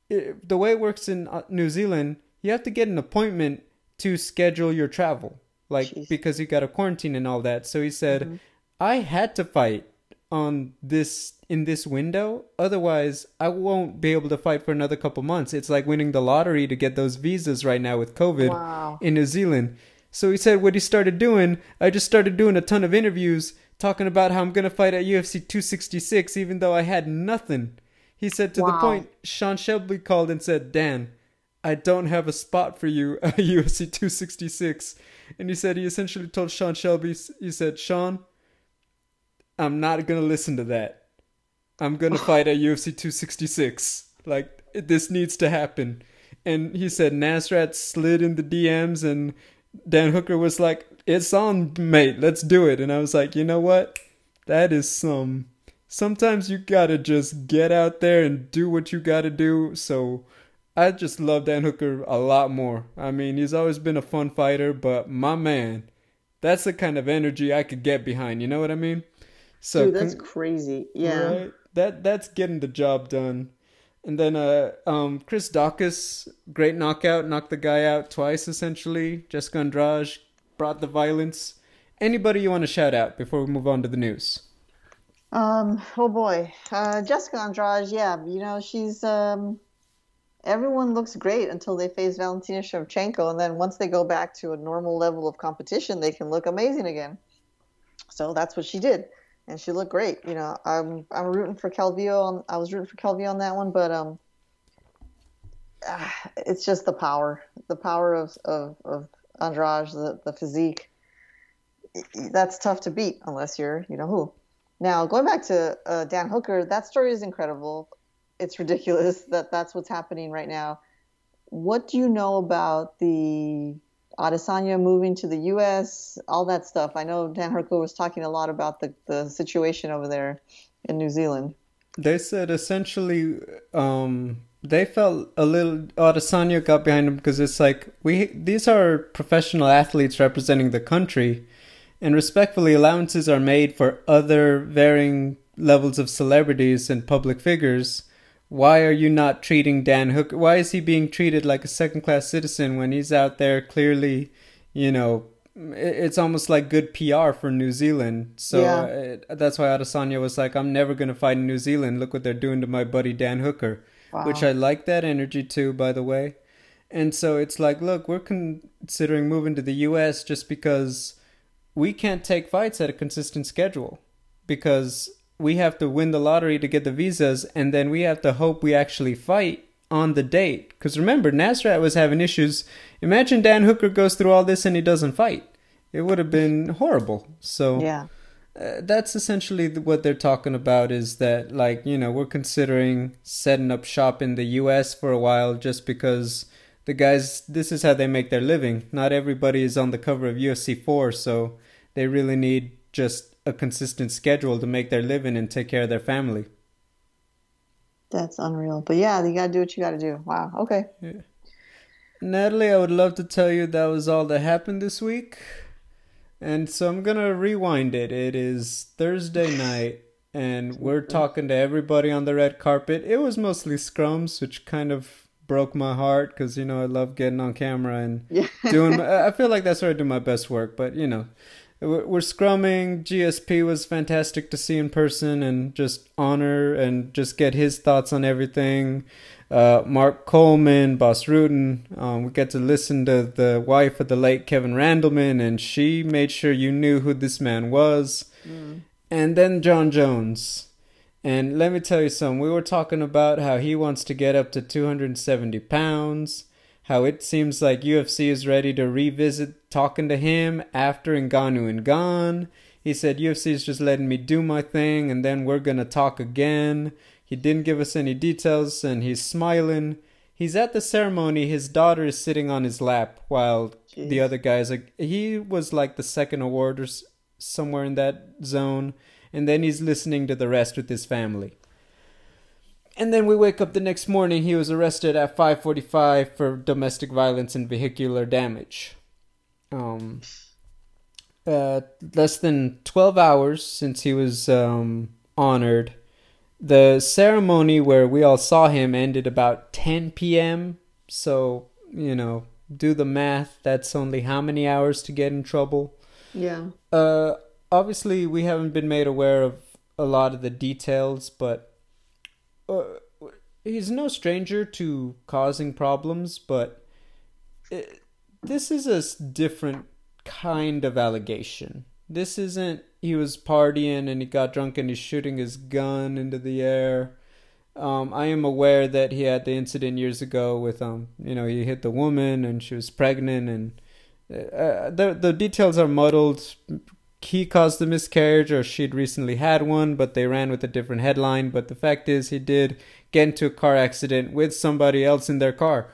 the way it works in uh, New Zealand, you have to get an appointment to schedule your travel, like Jeez. because you got a quarantine and all that. So he said, mm-hmm. I had to fight on this in this window. Otherwise, I won't be able to fight for another couple months. It's like winning the lottery to get those visas right now with COVID wow. in New Zealand. So he said, what he started doing, I just started doing a ton of interviews talking about how I'm going to fight at UFC 266 even though I had nothing. He said to wow. the point Sean Shelby called and said, "Dan, I don't have a spot for you at [LAUGHS] UFC 266." And he said he essentially told Sean Shelby he said, "Sean, I'm not to listen to that. I'm to [SIGHS] fight at UFC 266. Like this needs to happen." And he said Nasrat slid in the DMs and Dan Hooker was like, "It's on, mate. Let's do it." And I was like, "You know what? That is some. Sometimes you gotta just get out there and do what you gotta do." So I just love Dan Hooker a lot more. I mean, he's always been a fun fighter, but my man, that's the kind of energy I could get behind. You know what I mean? So Dude, that's con- crazy. Yeah. Right? That that's getting the job done. And then uh, um, Chris Daukaus, great knockout, knocked the guy out twice essentially. Jessica Andrade brought the violence. Anybody you want to shout out before we move on to the news? Um, oh boy, uh, Jessica Andrade. Yeah, you know she's. Um, everyone looks great until they face Valentina Shevchenko, and then once they go back to a normal level of competition, they can look amazing again. So that's what she did and she looked great. You know, I'm I'm rooting for Calvillo. On, I was rooting for Calvillo on that one, but um, it's just the power, the power of of, of Andrade, the the physique. That's tough to beat unless you're, you know who. Now going back to uh, Dan Hooker, that story is incredible. It's ridiculous [LAUGHS] that that's what's happening right now. What do you know about the Adesanya moving to the U.S., all that stuff. I know Dan Hooker was talking a lot about the, the situation over there in New Zealand. They said essentially um, they felt a little Adesanya got behind him because it's like we these are professional athletes representing the country, and respectfully allowances are made for other varying levels of celebrities and public figures. Why are you not treating Dan Hooker? Why is he being treated like a second class citizen when he's out there clearly, you know, it's almost like good PR for New Zealand. So yeah. Uh, it, that's why Adesanya was like, I'm never going to fight in New Zealand. Look what they're doing to my buddy Dan Hooker. Wow. Which I like that energy too, by the way. And so it's like, look, we're considering moving to the US just because we can't take fights at a consistent schedule because we have to win the lottery to get the visas and then we have to hope we actually fight on the date. Because remember, Nasrat was having issues. Imagine Dan Hooker goes through all this and he doesn't fight. It would have been horrible. So yeah uh, that's essentially what they're talking about is that like you know we're considering setting up shop in the US for a while just because the guys this is how they make their living not everybody is on the cover of UFC 4 so they really need just a consistent schedule to make their living and take care of their family that's unreal but yeah you got to do what you got to do wow okay yeah. Natalie I would love to tell you that was all that happened this week and so I'm going to rewind it. It is Thursday night, and we're talking to everybody on the red carpet. It was mostly scrums, which kind of broke my heart because, you know, I love getting on camera and yeah. doing. [LAUGHS] I feel like that's where I do my best work, but, you know. We're scrumming. GSP was fantastic to see in person and just honor and just get his thoughts on everything uh, Mark Coleman, Bas Rutten. Um, we get to listen to the wife of the late Kevin Randleman, and she made sure you knew who this man was. Mm. And then Jon Jones. And let me tell you something. We were talking about how he wants to get up to 270 pounds. How it seems like UFC is ready to revisit talking to him after Ngannou and gone. He said UFC is just letting me do my thing, and then we're gonna talk again. He didn't give us any details, and he's smiling. He's at the ceremony. His daughter is sitting on his lap while Jeez. the other guys. Like he was like the second award or somewhere in that zone, and then he's listening to the rest with his family. And then we wake up the next morning. He was arrested at 5:45 for domestic violence and vehicular damage. Um, uh, less than 12 hours since he was um, honored the ceremony where we all saw him ended about 10 p.m. So, you know, do the math. That's only how many hours to get in trouble? Yeah. Uh, obviously, we haven't been made aware of a lot of the details, but uh, he's no stranger to causing problems, but it, this is a different kind of allegation. This isn't he was partying and he got drunk and he's shooting his gun into the air. Um, I am aware that he had the incident years ago with um, you know, he hit the woman and she was pregnant and uh, the the details are muddled. He caused the miscarriage, or she'd recently had one, but they ran with a different headline. But the fact is, he did get into a car accident with somebody else in their car.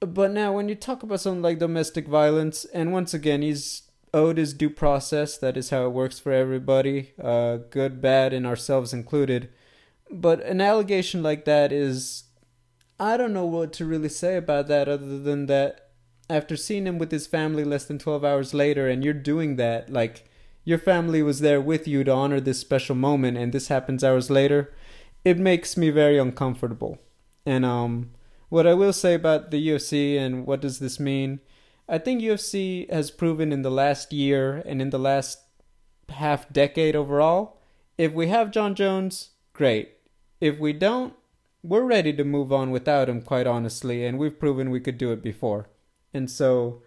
But now, when you talk about something like domestic violence, and once again, he's owed his due process. That is how it works for everybody, uh, good, bad, and ourselves included. But an allegation like that is. I don't know what to really say about that other than that after seeing him with his family less than 12 hours later, and you're doing that, like, your family was there with you to honor this special moment, and this happens hours later, it makes me very uncomfortable. And, um, what I will say about the UFC and what does this mean I think UFC has proven in the last year and in the last half decade overall, if we have Jon Jones, great. If we don't, we're ready to move on without him, quite honestly, and we've proven we could do it before. And so,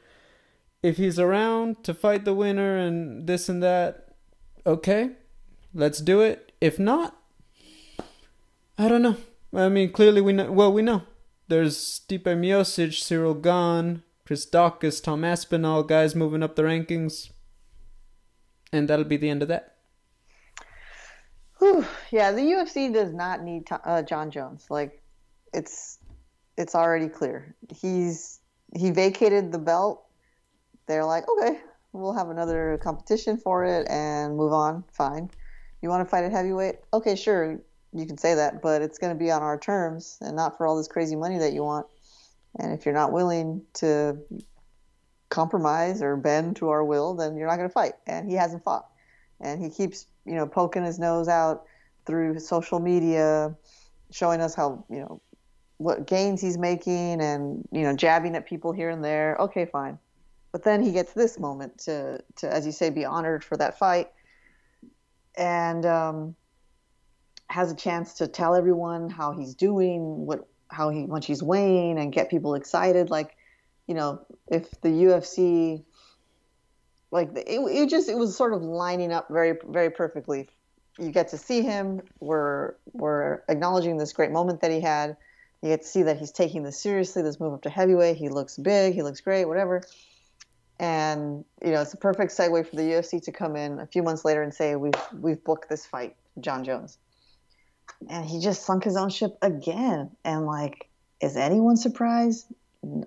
if he's around to fight the winner and this and that, okay, let's do it. If not, I don't know. I mean, clearly we know. Well, we know there's Stipe Miocic, Ciryl Gane, Chris Daukaus, Tom Aspinall, guys moving up the rankings. And that'll be the end of that. Whew. Yeah, the UFC does not need uh, Jon Jones. Like, it's it's already clear. He's he vacated the belt. They're like, okay, we'll have another competition for it and move on. Fine. You want to fight at heavyweight? Okay, sure. you can say that, but it's going to be on our terms and not for all this crazy money that you want. And if you're not willing to compromise or bend to our will, then you're not going to fight. And he hasn't fought. And he keeps, you know, poking his nose out through social media, showing us how, you know, what gains he's making and, you know, jabbing at people here and there. Okay, fine. But then he gets this moment to, to as you say, be honored for that fight. And, um, has a chance to tell everyone how he's doing, what how he much he's weighing, and get people excited. Like, you know, if the UFC, like it, it just it was sort of lining up very very perfectly. You get to see him. We're we're acknowledging this great moment that he had. You get to see that he's taking this seriously. This move up to heavyweight. He looks big. He looks great. Whatever. And you know, it's a perfect segue for the UFC to come in a few months later and say we've we've booked this fight, Jon Jones and he just sunk his own ship again. And like, is anyone surprised?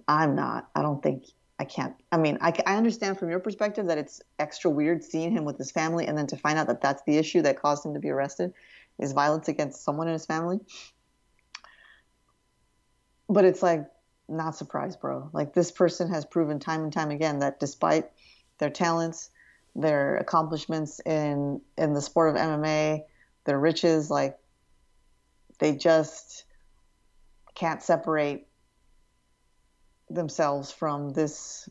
I'm not. I don't think I can't. I mean, I, I understand from your perspective that it's extra weird seeing him with his family, and then to find out that that's the issue that caused him to be arrested is violence against someone in his family. But it's like, not surprised, bro. Like, this person has proven time and time again that despite their talents, their accomplishments in in the sport of MMA, their riches, like they just can't separate themselves from this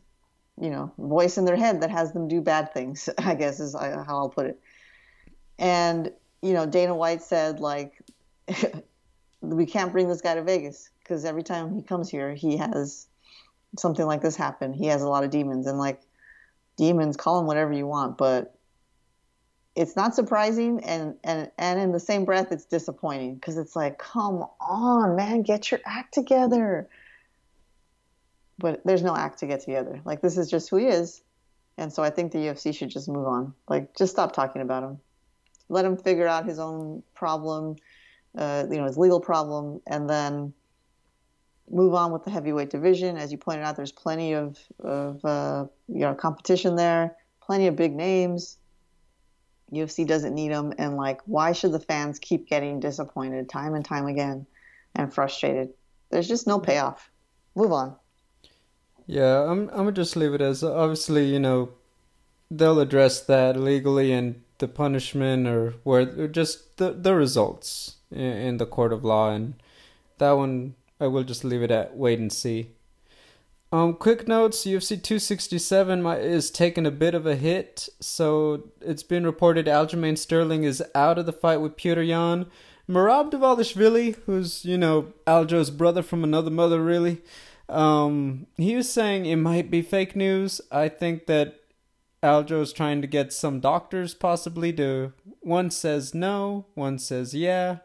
you know voice in their head that has them do bad things [LAUGHS] i guess is uh, how i'll put it and you know dana white said like [LAUGHS] we can't bring this guy to vegas because every time he comes here he has something like this happen. He has a lot of demons and like demons call him whatever you want but it's not surprising and and and in the same breath it's disappointing because it's like come on man get your act together. But there's no act to get together. Like this is just who he is and so i think the ufc should just move on. Like just stop talking about him. Let him figure out his own problem uh, you know his legal problem and then move on with the heavyweight division as you pointed out there's plenty of, of uh, you know competition there plenty of big names UFC doesn't need them, and like, why should the fans keep getting disappointed time and time again and frustrated? There's just no payoff. Move on. Yeah, I'm. I'm gonna just leave it as obviously, you know, they'll address that legally and the punishment or where just the the results in, in the court of law, and that one I will just leave it at wait and see. Um, quick notes: UFC 267 is taking a bit of a hit. So it's been reported Aljamain Sterling is out of the fight with Petr Yan. Merab Dvalishvili, who's you know Aljo's brother from another mother, really. Um, he was saying it might be fake news. I think that Aljo's trying to get some doctors possibly to. One says no, one says yeah.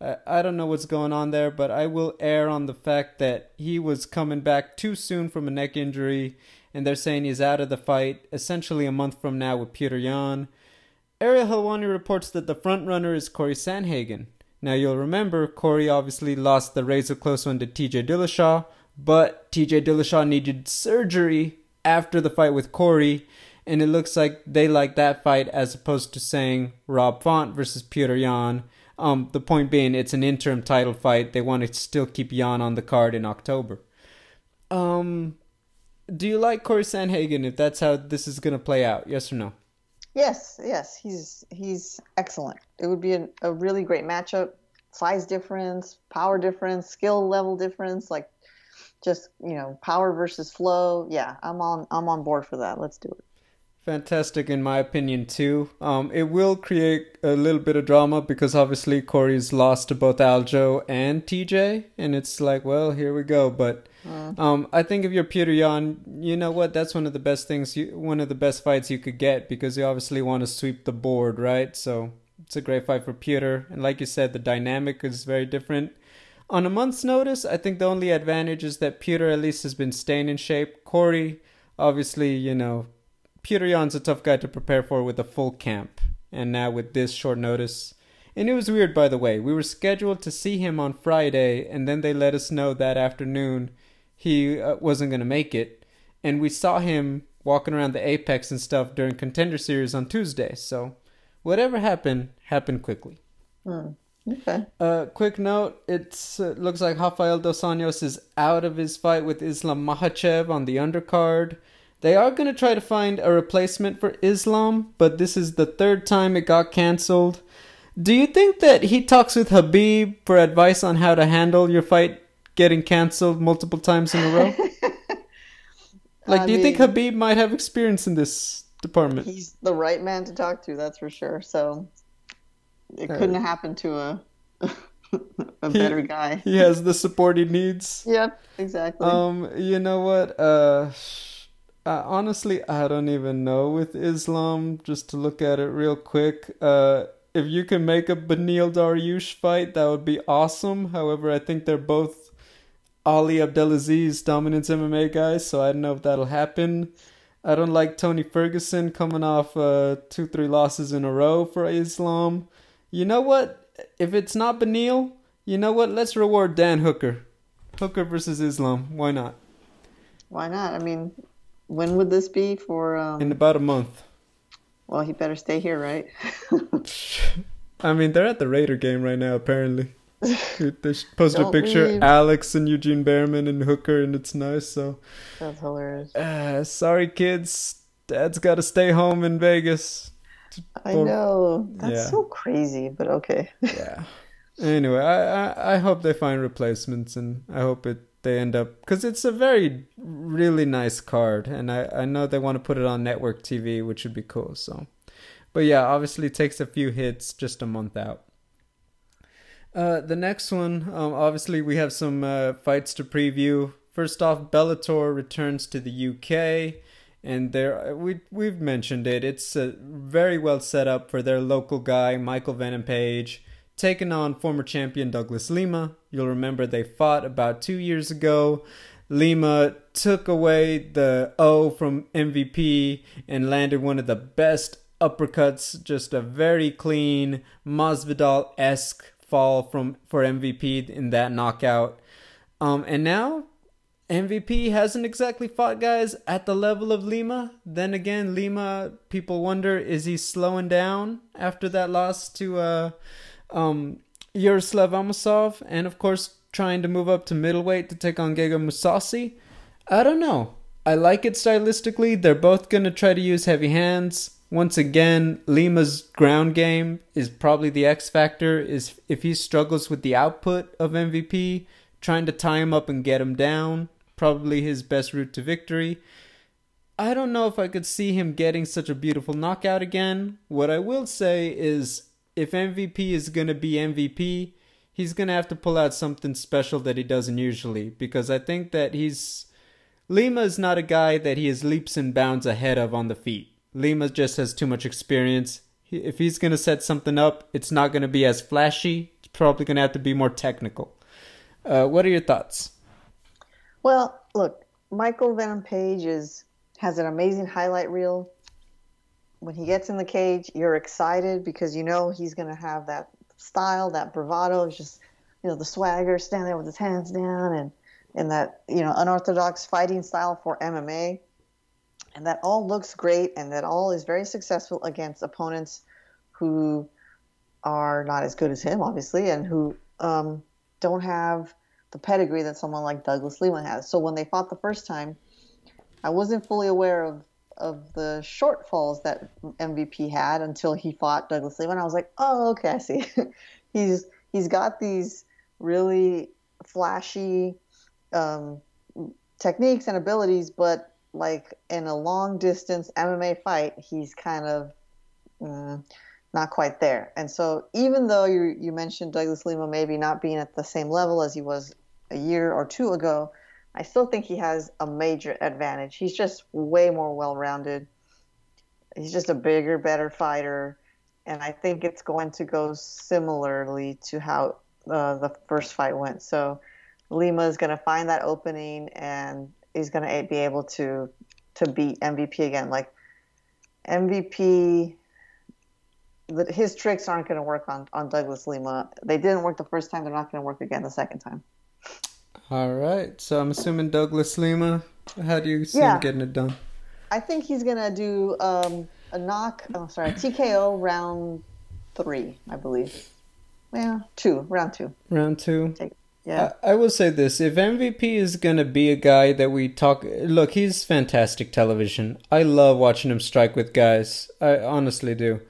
I don't know what's going on there, but I will err on the fact that he was coming back too soon from a neck injury, and they're saying he's out of the fight essentially a month from now with Peter Yan. Ariel Helwani reports that the front runner is Corey Sandhagen. Now you'll remember Corey obviously lost the razor close one to TJ Dillashaw, but TJ Dillashaw needed surgery after the fight with Corey, and it looks like they like that fight as opposed to saying Rob Font versus Peter Yan um, the point being, it's an interim title fight. They want to still keep Yan on the card in October. Um, do you like Corey Sandhagen If that's how this is going to play out, yes or no? Yes, yes, he's he's excellent. It would be a, a really great matchup. Size difference, power difference, skill level difference, like just you know power versus flow. Yeah, I'm on I'm on board for that. Let's do it fantastic in my opinion too. Um, it will create a little bit of drama because obviously Corey's lost to both Aljo and TJ, and it's like, well, here we go. But mm. um, I think if you're Peter Yan, you know what? That's one of the best things, you, one of the best fights you could get because you obviously want to sweep the board, right? So it's a great fight for Peter, and like you said, the dynamic is very different. On a month's notice, I think the only advantage is that Peter at least has been staying in shape. Corey, obviously, you know, Petr Yan's a tough guy to prepare for with a full camp, and now with this short notice. And it was weird, by the way. We were scheduled to see him on Friday, and then they let us know that afternoon he uh, wasn't going to make it. And we saw him walking around the Apex and stuff during Contender Series on Tuesday. So whatever happened, happened quickly. Hmm. Okay. Uh, quick note: It uh, looks like Rafael dos Anjos is out of his fight with Islam Makhachev on the undercard. They are going to try to find a replacement for Islam, but this is the third time it got canceled. Do you think that he talks with Khabib for advice on how to handle your fight getting canceled multiple times in a row? [LAUGHS] like, I do you think Khabib might have experience in this department? He's the right man to talk to, that's for sure. So it couldn't have happened to a [LAUGHS] a better guy. He has the support he needs. [LAUGHS] Yep, exactly. Um, you know what? Uh, honestly, I don't even know with Islam. Just to look at it real quick, uh, if you can make a Beneil Dariush fight, that would be awesome. However, I think they're both Ali Abdelaziz dominance MMA guys, so I don't know if that'll happen. I don't like Tony Ferguson coming off uh, two, three losses in a row for Islam. You know what? If it's not Beneil, you know what? Let's reward Dan Hooker. Hooker versus Islam. Why not? Why not? I mean, when would this be for? Um, In about a month. well, he better stay here, right? [LAUGHS] I mean, they're at the Raider game right now, apparently. they posted a picture leave. Alex and Eugene Bareman and Hooker, and it's nice. So, That's hilarious. uh, sorry, kids. Dad's got to stay home in Vegas. I Or- know. That's yeah. so crazy, but okay. Yeah. anyway, I, I I hope they find replacements, and I hope it they end up because it's a very really nice card, and I I know they want to put it on network TV, which would be cool. So, but yeah, obviously takes a few hits just a month out. Uh, the next one, um, obviously we have some uh, fights to preview. First off, Bellator returns to the UK, and there we we've mentioned it. It's uh, very well set up for their local guy Michael Venom Page taking on former champion Douglas Lima. You'll remember they fought about two years ago. Lima took away the O from MVP and landed one of the best uppercuts, just a very clean Masvidal esque fall from for MVP in that knockout. Um, and now MVP hasn't exactly fought guys at the level of Lima. Then again, Lima, people wonder is he slowing down after that loss to uh, um, Yaroslav Amosov, and of course trying to move up to middleweight to take on Gegard Mousasi. I don't know. I like it stylistically. They're both gonna try to use heavy hands. Once again, Lima's ground game is probably the X factor. Is if he struggles with the output of MVP, trying to tie him up and get him down, probably his best route to victory. I don't know if I could see him getting such a beautiful knockout again. What I will say is if MVP is going to be MVP, he's going to have to pull out something special that he doesn't usually because I think that he's Lima is not a guy that he is leaps and bounds ahead of on the feet. Lima just has too much experience. If he's going to set something up, it's not going to be as flashy. It's probably going to have to be more technical. Uh, what are your thoughts? Well, look, Michael Venom Page is has an amazing highlight reel. When he gets in the cage, you're excited because you know he's going to have that style, that bravado, just you know the swagger, standing there with his hands down, and and that you know unorthodox fighting style for MMA, and that all looks great, and that all is very successful against opponents who are not as good as him, obviously, and who um, don't have the pedigree that someone like Douglas Lima has. So when they fought the first time, I wasn't fully aware of of the shortfalls that MVP had until he fought Douglas Lima, and I was like, oh, okay, I see. [LAUGHS] he's he's got these really flashy um, techniques and abilities, but like in a long distance MMA fight, he's kind of mm, not quite there. And so, even though you you mentioned Douglas Lima maybe not being at the same level as he was a year or two ago, I still think he has a major advantage. He's just way more well-rounded. He's just a bigger, better fighter, and I think it's going to go similarly to how uh, the first fight went. So Lima is going to find that opening, and he's going to be able to to beat MVP again. Like MVP his tricks aren't going to work on, on Douglas Lima. They didn't work the first time. They're not going to work again the second time. All right. So I'm assuming Douglas Lima. How do you see Yeah. him getting it done? I think he's going to do um, a knock. Oh, sorry, TKO round three, I believe. Yeah, two, round two. Round two. Take, yeah. I, I will say this: if MVP is gonna be a guy that we talk, look, he's fantastic television. I love watching him strike with guys. I honestly do.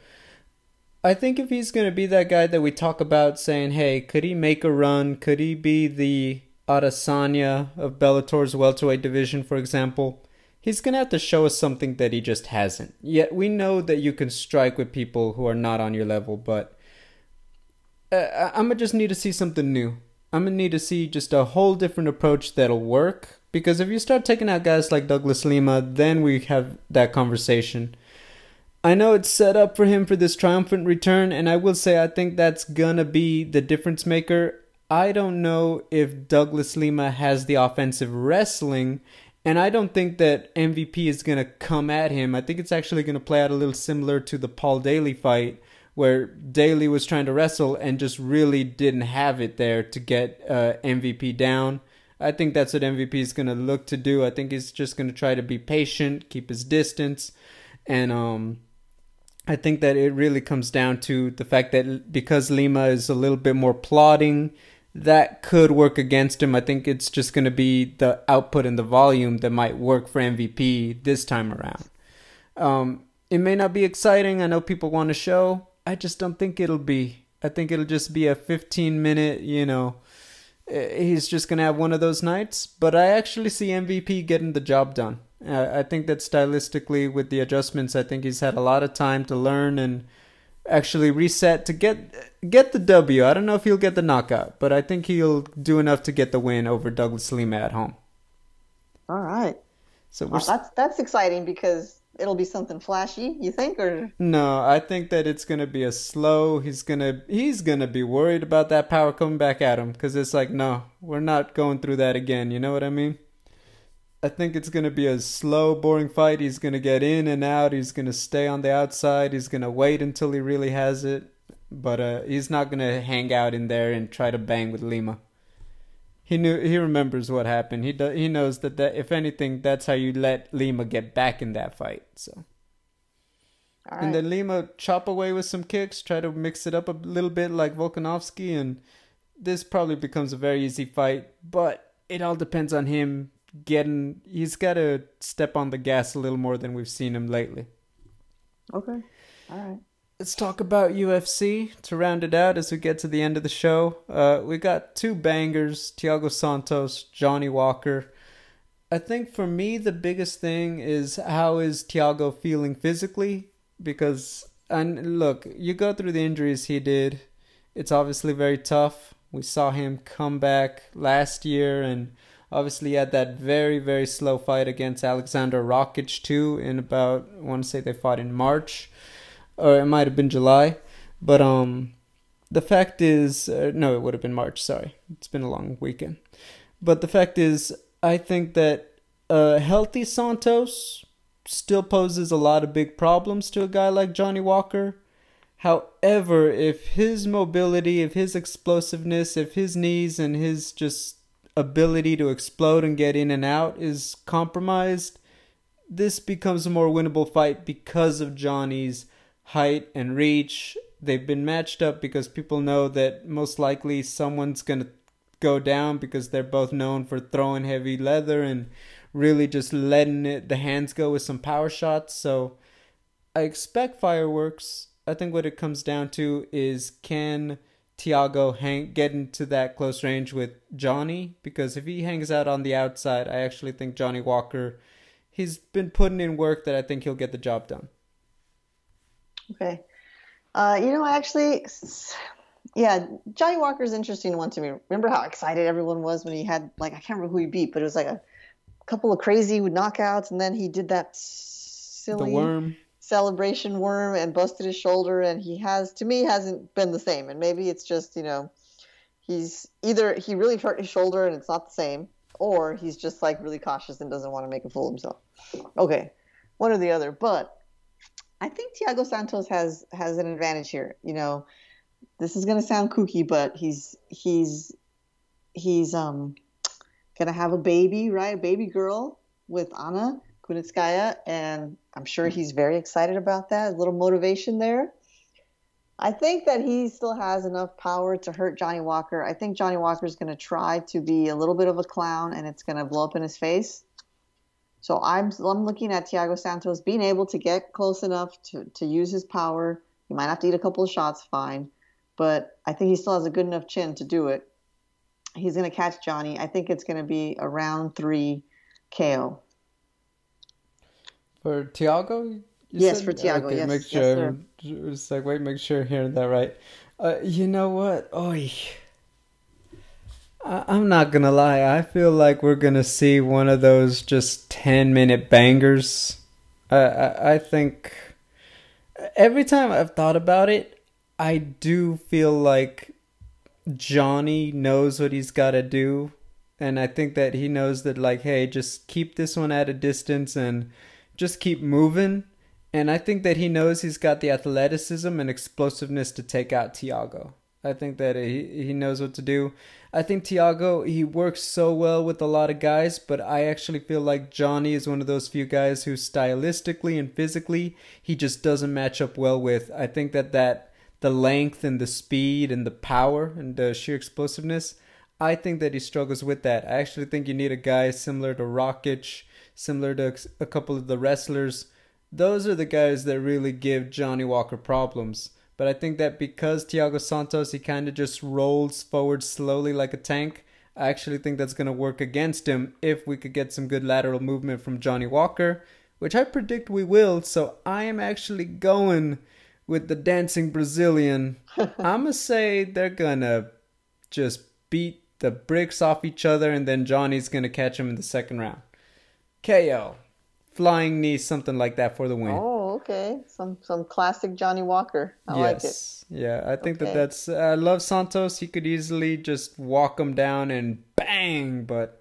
I think if he's gonna be that guy that we talk about, saying, "Hey, could he make a run? Could he be the Adesanya of Bellator's welterweight division, for example?" He's gonna have to show us something that he just hasn't. Yet we know that you can strike with people who are not on your level, but uh, I'm gonna just need to see something new. I'm gonna need to see just a whole different approach that'll work. Because if you start taking out guys like Douglas Lima, then we have that conversation. I know it's set up for him for this triumphant return, and I will say I think that's gonna be the difference maker. I don't know if Douglas Lima has the offensive wrestling and I don't think that MVP is going to come at him. I think it's actually going to play out a little similar to the Paul Daley fight, where Daley was trying to wrestle and just really didn't have it there to get uh, MVP down. I think that's what MVP is going to look to do. I think he's just going to try to be patient, keep his distance, and um, I think that it really comes down to the fact that because Lima is a little bit more plodding that could work against him. I think it's just going to be the output and the volume that might work for MVP this time around. Um, it may not be exciting. I know people want to show. I just don't think it'll be. I think it'll just be a 15 minute, you know, eh, he's just going to have one of those nights. But I actually see MVP getting the job done. I think that stylistically, with the adjustments, I think he's had a lot of time to learn and actually reset to get get the W. I don't know if he'll get the knockout, but I think he'll do enough to get the win over Douglas Lima at home. All right. So we're that's that's exciting because it'll be something flashy. You think, or no? I think that it's gonna be a slow. He's gonna he's gonna be worried about that power coming back at him because it's like no, we're not going through that again. You know what I mean? I think it's going to be a slow, boring fight. He's going to get in and out. He's going to stay on the outside. He's going to wait until he really has it. But uh, he's not going to hang out in there and try to bang with Lima. He knew he remembers what happened. He do, he knows that, that if anything, that's how you let Lima get back in that fight. So. And then Lima chop away with some kicks, try to mix it up a little bit like Volkanovski, and this probably becomes a very easy fight. But it all depends on him getting he's got to step on the gas a little more than we've seen him lately. Okay. All right. Let's talk about UFC to round it out as we get to the end of the show. Uh, we got two bangers: Thiago Santos, Johnny Walker. I think for me the biggest thing is how is Thiago feeling physically because and look, you go through the injuries he did. It's obviously very tough. We saw him come back last year and Obviously, had that very, very slow fight against Alexander Rakic, too, in about, I want to say they fought in March, or it might have been July. But um, the fact is, uh, no, it would have been March, sorry. It's been a long weekend. But the fact is, I think that a healthy Santos still poses a lot of big problems to a guy like Johnny Walker. However, if his mobility, if his explosiveness, if his knees and his just ability to explode and get in and out is compromised, this becomes a more winnable fight because of Johnny's height and reach. They've been matched up because people know that most likely someone's going to go down because they're both known for throwing heavy leather and really just letting it, the hands go with some power shots. So I expect fireworks. I think what it comes down to is can Thiago hang get into that close range with Johnny because if he hangs out on the outside, I actually think Johnny Walker he's been putting in work that I think he'll get the job done. Okay. Uh, you know, actually, yeah, Johnny Walker's interesting one to me. Remember how excited everyone was when he had like I can't remember who he beat, but it was like a couple of crazy knockouts, and then he did that silly the worm celebration worm and busted his shoulder and he has to me hasn't been the same. And maybe it's just you know he's either he really hurt his shoulder and it's not the same or he's just like really cautious and doesn't want to make a fool of himself. Okay one or the other but i think Thiago santos has has an advantage here you know. This is going to sound kooky but he's he's he's um gonna have a baby right? A baby girl with Yana Kunitskaya, and I'm sure he's very excited about that. A little motivation there. I think that he still has enough power to hurt Johnny Walker. I think Johnny Walker is going to try to be a little bit of a clown, and it's going to blow up in his face. So I'm I'm looking at Thiago Santos being able to get close enough to to use his power. He might have to eat a couple of shots, fine, but I think he still has a good enough chin to do it. He's going to catch Johnny. I think it's going to be a round three KO. For Thiago. yes, said? for Thiago. Okay, yes, make sure. Yes, just like wait, make sure I'm hearing that right. Uh, you know what? Oh, I'm not gonna lie. I feel like we're gonna see one of those just ten minute bangers. I, I, I think every time I've thought about it, I do feel like Johnny knows what he's got to do, and I think that he knows that like, hey, just keep this one at a distance and just keep moving and I think that he knows he's got the athleticism and explosiveness to take out Thiago. I think that he, he knows what to do. I think Thiago, he works so well with a lot of guys, but I actually feel like Johnny is one of those few guys who stylistically and physically he just doesn't match up well with. I think that that the length and the speed and the power and the sheer explosiveness, I think that he struggles with that. I actually think you need a guy similar to Rakic, similar to a couple of the wrestlers those are the guys that really give Johnny Walker problems. But I think that because Thiago Santos, he kind of just rolls forward slowly like a tank, I actually think that's going to work against him if we could get some good lateral movement from Johnny Walker, which I predict we will. So I am actually going with the dancing Brazilian. I'm going to say they're going to just beat the bricks off each other, and then Johnny's going to catch him in the second round. KO flying knee, something like that for the win. Oh, okay. Some some classic Johnny Walker. I yes. like it. Yeah, I think okay. that that's. I love Santos. He could easily just walk him down and bang, but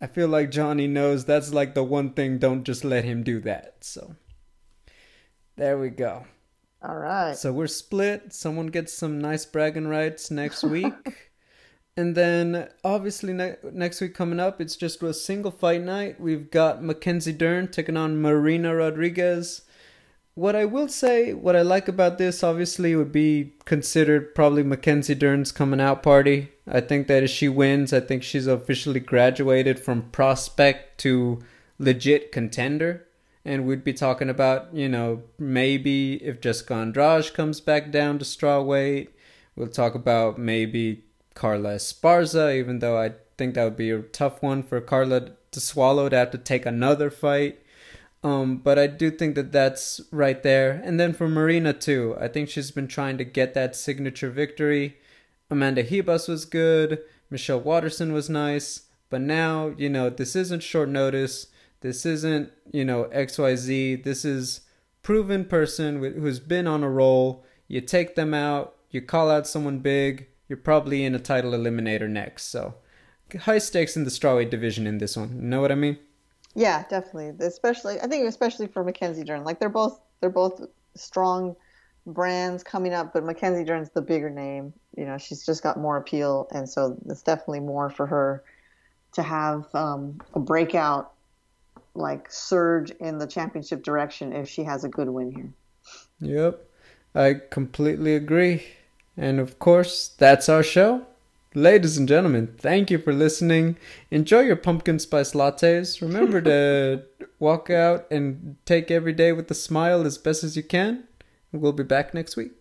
I feel like Johnny knows that's like the one thing. Don't just let him do that. So there we go. All right. So we're split. Someone gets some nice bragging rights next [LAUGHS] week. And then obviously ne- next week coming up, it's just a single fight night. We've got Mackenzie Dern taking on Marina Rodriguez. What I will say, what I like about this, obviously, would be considered probably Mackenzie Dern's coming out party. I think that if she wins, I think she's officially graduated from prospect to legit contender. And we'd be talking about, you know, maybe if Jessica Andrade comes back down to straw weight. We'll talk about maybe Carla Esparza, even though I think that would be a tough one for Carla to swallow to have to take another fight. Um, but I do think that that's right there. And then for Marina, too, I think she's been trying to get that signature victory. Amanda Ribas was good. Michelle Waterson was nice. But now, you know, this isn't short notice. This isn't, you know, XYZ. This is proven person who's been on a roll. You take them out, you call out someone big, you're probably in a title eliminator next. So high stakes in the strawweight division in this one. You know what I mean? Yeah, definitely. Especially, I think especially for Mackenzie Dern. Like they're both they're both strong brands coming up, but Mackenzie Dern's the bigger name. You know, she's just got more appeal, and so it's definitely more for her to have um, a breakout like surge in the championship direction if she has a good win here. Yep, I completely agree. And of course, that's our show. Ladies and gentlemen, thank you for listening. Enjoy your pumpkin spice lattes. Remember to [LAUGHS] walk out and take every day with a smile as best as you can. We'll be back next week.